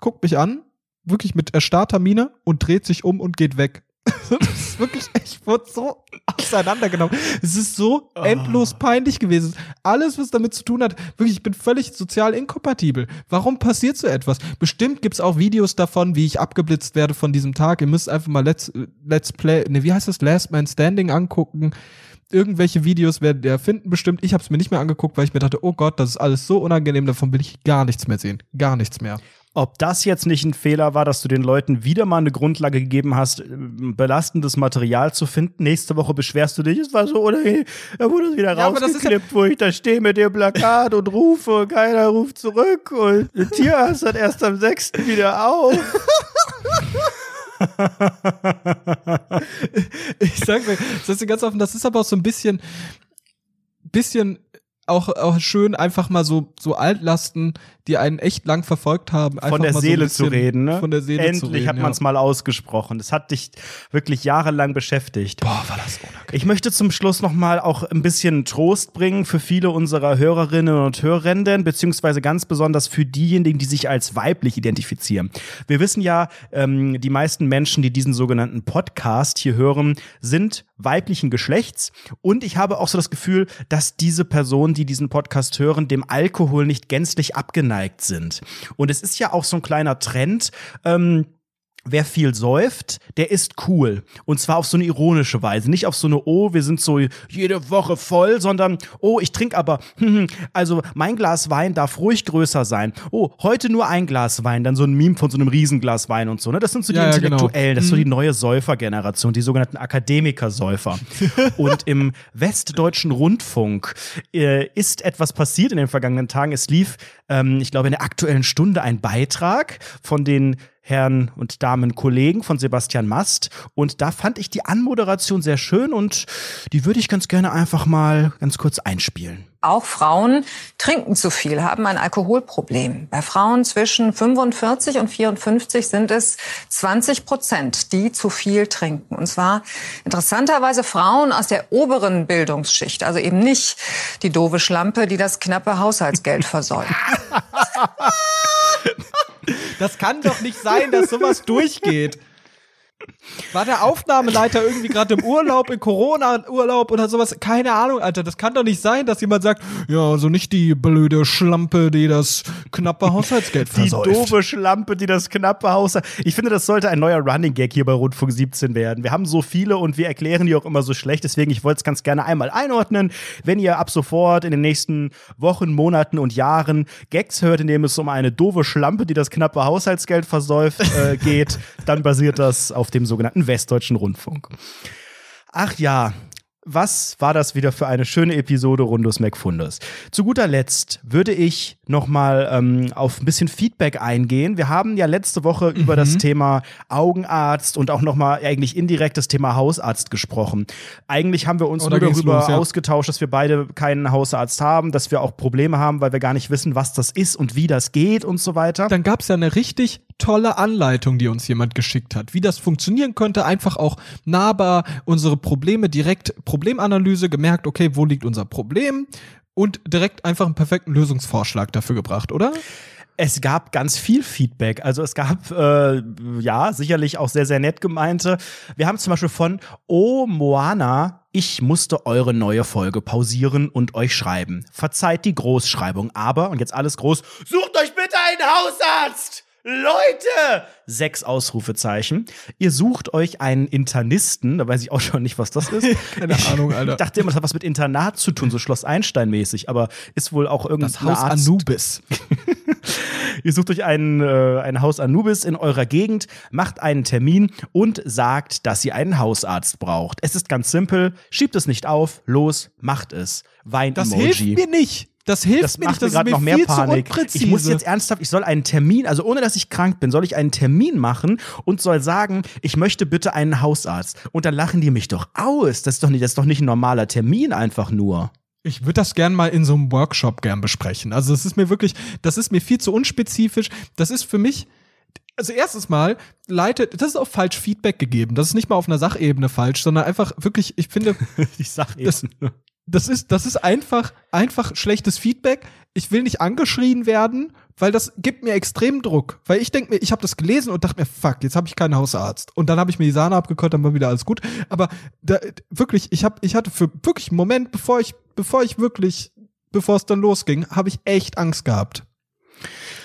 guckt mich an, wirklich mit erstarrter Miene und dreht sich um und geht weg. [LAUGHS] das ist wirklich, ich wurde so auseinandergenommen. Es ist so endlos peinlich gewesen. Alles, was damit zu tun hat, wirklich, ich bin völlig sozial inkompatibel. Warum passiert so etwas? Bestimmt gibt's auch Videos davon, wie ich abgeblitzt werde von diesem Tag. Ihr müsst einfach mal Let's, Let's Play, ne, wie heißt das? Last Man Standing angucken. Irgendwelche Videos werdet ihr finden bestimmt. Ich habe es mir nicht mehr angeguckt, weil ich mir dachte, oh Gott, das ist alles so unangenehm, davon will ich gar nichts mehr sehen. Gar nichts mehr. Ob das jetzt nicht ein Fehler war, dass du den Leuten wieder mal eine Grundlage gegeben hast, äh, belastendes Material zu finden. Nächste Woche beschwerst du dich, es war so unangenehm. Da wurde es wieder Ja, ist ja- rausgeklippt, wo ich da stehe mit dem Plakat und rufe und keiner ruft zurück und [LAUGHS] der Tierarzt hat erst am 6. wieder auf. [LAUGHS] ich sag mir, das ist ganz offen, das ist aber auch so ein bisschen, bisschen auch, auch schön, einfach mal so, so Altlasten, die einen echt lang verfolgt haben. einfach von der so Seele bisschen zu reden, ne? Von der Seele Endlich zu reden. hat man es ja. mal ausgesprochen. Das hat dich wirklich jahrelang beschäftigt. Boah, war das unangenehm. Ich möchte zum Schluss noch mal auch ein bisschen Trost bringen für viele unserer Hörerinnen und Hörerinnen, beziehungsweise ganz besonders für diejenigen, die sich als weiblich identifizieren. Wir wissen ja, ähm, die meisten Menschen, die diesen sogenannten Podcast hier hören, sind weiblichen Geschlechts. Und ich habe auch so das Gefühl, dass diese Personen, die diesen Podcast hören, dem Alkohol nicht gänzlich abgeneigt sind. Und es ist ja auch so ein kleiner Trend. Ähm, wer viel säuft, der ist cool. Und zwar auf so eine ironische Weise. Nicht auf so eine, oh, wir sind so jede Woche voll, sondern, oh, ich trinke aber, [LAUGHS] also mein Glas Wein darf ruhig größer sein. Oh, heute nur ein Glas Wein, dann so ein Meme von so einem Riesenglas Wein und so. Ne? Das sind so die Ja, ja, genau. Intellektuellen, das ist so die neue Säufergeneration, die sogenannten Akademiker-Säufer. [LAUGHS] und im Westdeutschen Rundfunk äh, ist etwas passiert in den vergangenen Tagen. Es lief, ähm, ich glaube, in der aktuellen Stunde ein Beitrag von den Herren und Damen Kollegen von Sebastian Mast. Und da fand ich die Anmoderation sehr schön und die würde ich ganz gerne einfach mal ganz kurz einspielen. Auch Frauen trinken zu viel, haben ein Alkoholproblem. Bei Frauen zwischen 45 und 54 sind es 20 Prozent, die zu viel trinken. Und zwar interessanterweise Frauen aus der oberen Bildungsschicht, also eben nicht die doofe Schlampe, die das knappe Haushaltsgeld [LAUGHS] versäumt. [LAUGHS] Das kann doch nicht sein, dass sowas durchgeht. War der Aufnahmeleiter irgendwie gerade im Urlaub, in Corona-Urlaub oder sowas? Keine Ahnung, Alter. Das kann doch nicht sein, dass jemand sagt, ja, also nicht die blöde Schlampe, die das knappe Haushaltsgeld Die versäuft. doofe Schlampe, die das knappe Haus hat. Ich finde, das sollte ein neuer Running Gag hier bei Rundfunk 17 werden. Wir haben so viele und wir erklären die auch immer so schlecht. Deswegen, ich wollte es ganz gerne einmal einordnen. Wenn ihr ab sofort in den nächsten Wochen, Monaten und Jahren Gags hört, in dem es um eine doofe Schlampe, die das knappe Haushaltsgeld versäuft, äh, geht, dann basiert das auf dem sogenannten Westdeutschen Rundfunk. Ach ja, was war das wieder für eine schöne Episode Rundus McFundus? Zu guter Letzt würde ich nochmal ähm, auf ein bisschen Feedback eingehen. Wir haben ja letzte Woche über das Thema Augenarzt und auch nochmal eigentlich indirekt das Thema Hausarzt gesprochen. Eigentlich haben wir uns Oh, nur darüber los, ja. ausgetauscht, dass wir beide keinen Hausarzt haben, dass wir auch Probleme haben, weil wir gar nicht wissen, was das ist und wie das geht und so weiter. Dann gab's ja eine richtig tolle Anleitung, die uns jemand geschickt hat, wie das funktionieren könnte. Einfach auch nahbar unsere Probleme direkt Problemanalyse gemerkt, okay, wo liegt unser Problem? Und direkt einfach einen perfekten Lösungsvorschlag dafür gebracht, oder? Es gab ganz viel Feedback. Also es gab, äh, ja, sicherlich auch sehr, sehr nett gemeinte. Wir haben zum Beispiel von Oh Moana, ich musste eure neue Folge pausieren und euch schreiben. Verzeiht die Großschreibung, aber, und jetzt alles groß, sucht euch bitte einen Hausarzt! Leute! Sechs Ausrufezeichen. Ihr sucht euch einen Internisten, da weiß ich auch schon nicht, was das ist. [LAUGHS] Keine Ahnung, Alter. Ich dachte immer, das hat was mit Internat zu tun, so Schloss Einstein-mäßig, aber ist wohl auch irgendein Das Haus Arzt. Anubis. [LAUGHS] Ihr sucht euch ein, äh, ein Haus Anubis in eurer Gegend, macht einen Termin und sagt, dass ihr einen Hausarzt braucht. Es ist ganz simpel, schiebt es nicht auf, los, macht es. Das Wein-Emoji. hilft mir nicht. Das hilft Das mir macht nicht, mir das gerade mir noch mehr viel Panik. zu unpräzise. Ich muss jetzt ernsthaft, ich soll einen Termin, also ohne dass ich krank bin, soll ich einen Termin machen und soll sagen, ich möchte bitte einen Hausarzt. Und dann lachen die mich doch aus. Das ist doch nicht, das ist doch nicht ein normaler Termin einfach nur. Ich würde das gern mal in so einem Workshop gern besprechen. Also das ist mir wirklich, das ist mir viel zu unspezifisch. Das ist für mich, also erstes Mal leitet, das ist auch falsch Feedback gegeben. Das ist nicht mal auf einer Sachebene falsch, sondern einfach wirklich, ich finde, [LAUGHS] Ich sag Das-. Das ist, das ist einfach, einfach schlechtes Feedback. Ich will nicht angeschrien werden, weil das gibt mir extrem Druck. Weil ich denke mir, ich habe das gelesen und dachte mir, fuck, jetzt habe ich keinen Hausarzt. Und dann habe ich mir die Sahne abgekocht, dann war wieder alles gut. Aber da, wirklich, ich habe, ich hatte für wirklich einen Moment, bevor ich, bevor ich wirklich, bevor es dann losging, habe ich echt Angst gehabt.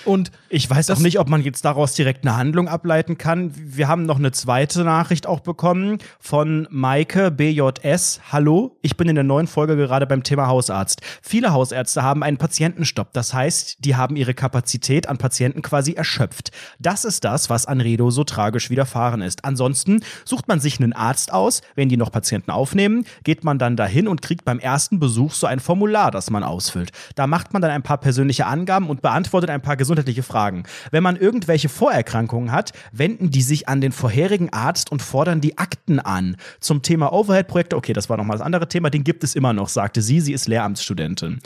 Und Ich weiß auch nicht, ob man jetzt daraus direkt eine Handlung ableiten kann. Wir haben noch eine zweite Nachricht auch bekommen von Maike BJS. Hallo, ich bin in der neuen Folge gerade beim Thema Hausarzt. Viele Hausärzte haben einen Patientenstopp. Das heißt, die haben ihre Kapazität an Patienten quasi erschöpft. Das ist das, was Anredo so tragisch widerfahren ist. Ansonsten sucht man sich einen Arzt aus. Wenn die noch Patienten aufnehmen, geht man dann dahin und kriegt beim ersten Besuch so ein Formular, das man ausfüllt. Da macht man dann ein paar persönliche Angaben und beantwortet ein paar gesundheitliche Fragen. Wenn man irgendwelche Vorerkrankungen hat, wenden die sich an den vorherigen Arzt und fordern die Akten an. Zum Thema Overhead-Projekte, okay, das war nochmal das andere Thema, den gibt es immer noch, sagte sie. Sie ist Lehramtsstudentin.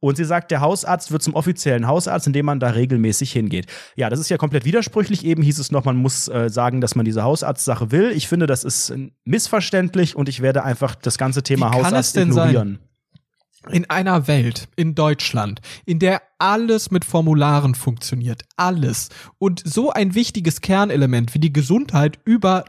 Und sie sagt, der Hausarzt wird zum offiziellen Hausarzt, indem man da regelmäßig hingeht. Ja, das ist ja komplett widersprüchlich. Eben hieß es noch, man muss äh, sagen, dass man diese Hausarztsache will. Ich finde, das ist äh, missverständlich und ich werde einfach das ganze Thema Hausarzt denn sein? In einer Welt, in Deutschland, in der alles mit Formularen funktioniert, alles, und so ein wichtiges Kernelement wie die Gesundheit über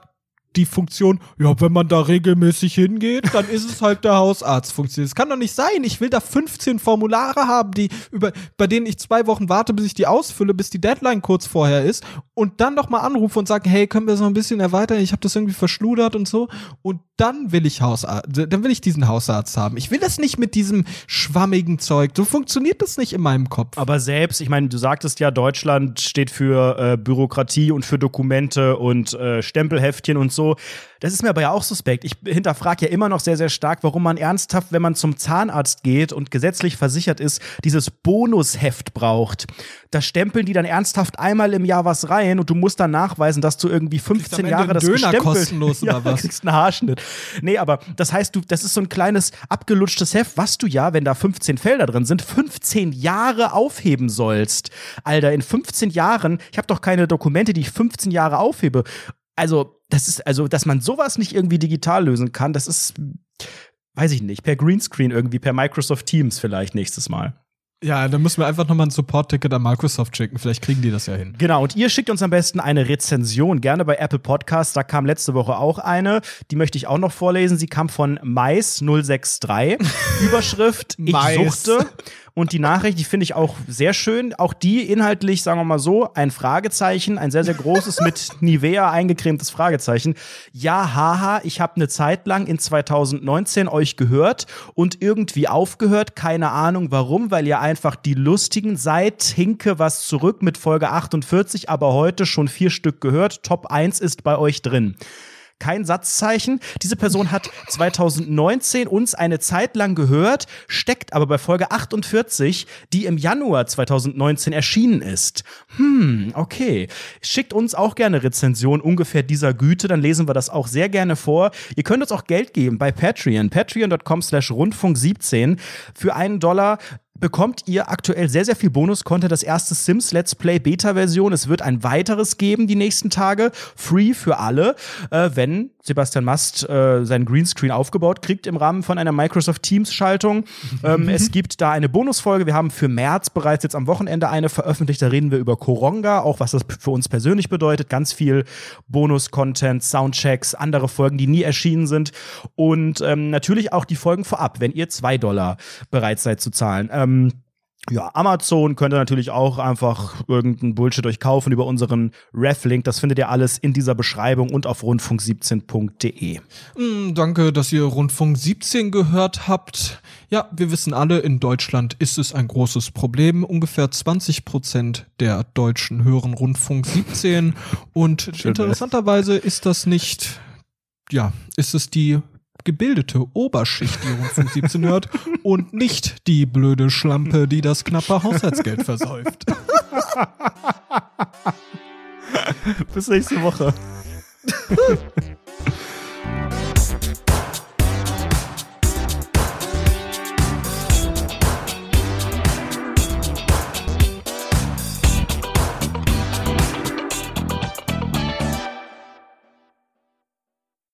die Funktion, ja, wenn man da regelmäßig hingeht, dann ist es halt der Hausarztfunktion. Es kann doch nicht sein. Ich will da 15 Formulare haben, die über, bei denen ich zwei Wochen warte, bis ich die ausfülle, bis die Deadline kurz vorher ist und dann noch mal anrufe und sage, hey, können wir das noch ein bisschen erweitern? Ich habe das irgendwie verschludert und so. Und dann will ich Hausarzt, dann will ich diesen Hausarzt haben. Ich will das nicht mit diesem schwammigen Zeug. So funktioniert das nicht in meinem Kopf. Aber selbst, ich meine, du sagtest ja, Deutschland steht für äh, Bürokratie und für Dokumente und äh, Stempelheftchen und so. Das ist mir aber ja auch suspekt. Ich hinterfrage ja immer noch sehr, sehr stark, warum man ernsthaft, wenn man zum Zahnarzt geht und gesetzlich versichert ist, dieses Bonusheft braucht. Da stempeln die dann ernsthaft einmal im Jahr was rein und du musst dann nachweisen, dass du irgendwie 15 Jahre das Döner gestempelt kostenlos [LAUGHS] oder ja, was? kriegst einen Haarschnitt. Nee, aber das heißt, du, das ist so ein kleines abgelutschtes Heft, was du ja, wenn da 15 Felder drin sind, 15 Jahre aufheben sollst. Alter, in 15 Jahren, ich habe doch keine Dokumente, die ich 15 Jahre aufhebe. Also, das ist, also, dass man sowas nicht irgendwie digital lösen kann, das ist, weiß ich nicht, per Greenscreen irgendwie, per Microsoft Teams vielleicht nächstes Mal. Ja, dann müssen wir einfach nochmal ein Support-Ticket an Microsoft schicken. Vielleicht kriegen die das ja hin. Genau, und ihr schickt uns am besten eine Rezension, gerne bei Apple Podcasts. Da kam letzte Woche auch eine. Die möchte ich auch noch vorlesen. Sie kam von Mais063. [LAUGHS] Überschrift: Ich Mais. suchte. Und die Nachricht, die finde ich auch sehr schön. Auch die inhaltlich, sagen wir mal so, ein Fragezeichen, ein sehr, sehr großes mit [LAUGHS] Nivea eingecremtes Fragezeichen. Ja, haha, ich habe eine Zeit lang in 2019 euch gehört und irgendwie aufgehört. Keine Ahnung warum, weil ihr einfach die Lustigen seid. Hinke was zurück mit Folge 48, aber heute schon vier Stück gehört. Top 1 ist bei euch drin kein Satzzeichen. Diese Person hat 2019 uns eine Zeit lang gehört, steckt aber bei Folge 48, die im Januar 2019 erschienen ist. Hm, okay. Schickt uns auch gerne Rezension ungefähr dieser Güte, dann lesen wir das auch sehr gerne vor. Ihr könnt uns auch Geld geben bei Patreon, patreon.com slash rundfunk 17. Für einen Dollar bekommt ihr aktuell sehr, sehr viel Bonus-Content. Das erste Sims Let's Play Beta-Version. Es wird ein weiteres geben die nächsten Tage. Free für alle, äh, wenn Sebastian Mast äh, seinen Greenscreen aufgebaut kriegt im Rahmen von einer Microsoft Teams-Schaltung. [LAUGHS] ähm, es gibt da eine Bonusfolge. Wir haben für März bereits jetzt am Wochenende eine veröffentlicht. Da reden wir über Koronga, auch was das für uns persönlich bedeutet. Ganz viel Bonus-Content, Soundchecks, andere Folgen, die nie erschienen sind. Und ähm, natürlich auch die Folgen vorab, wenn ihr zwei Dollar bereit seid zu zahlen. Ähm, ja, Amazon könnt ihr natürlich auch einfach irgendeinen Bullshit euch kaufen über unseren Ref-Link. Das findet ihr alles in dieser Beschreibung und auf rundfunk17.de. Mm, danke, dass ihr Rundfunk 17 gehört habt. Ja, wir wissen alle, in Deutschland ist es ein großes Problem. Ungefähr 20 Prozent der Deutschen hören Rundfunk 17. Und interessanterweise ist das nicht, ja, ist es die gebildete Oberschicht, die Rundfunk 17 hört und nicht die blöde Schlampe, die das knappe Haushaltsgeld versäuft. Bis nächste Woche. [LAUGHS]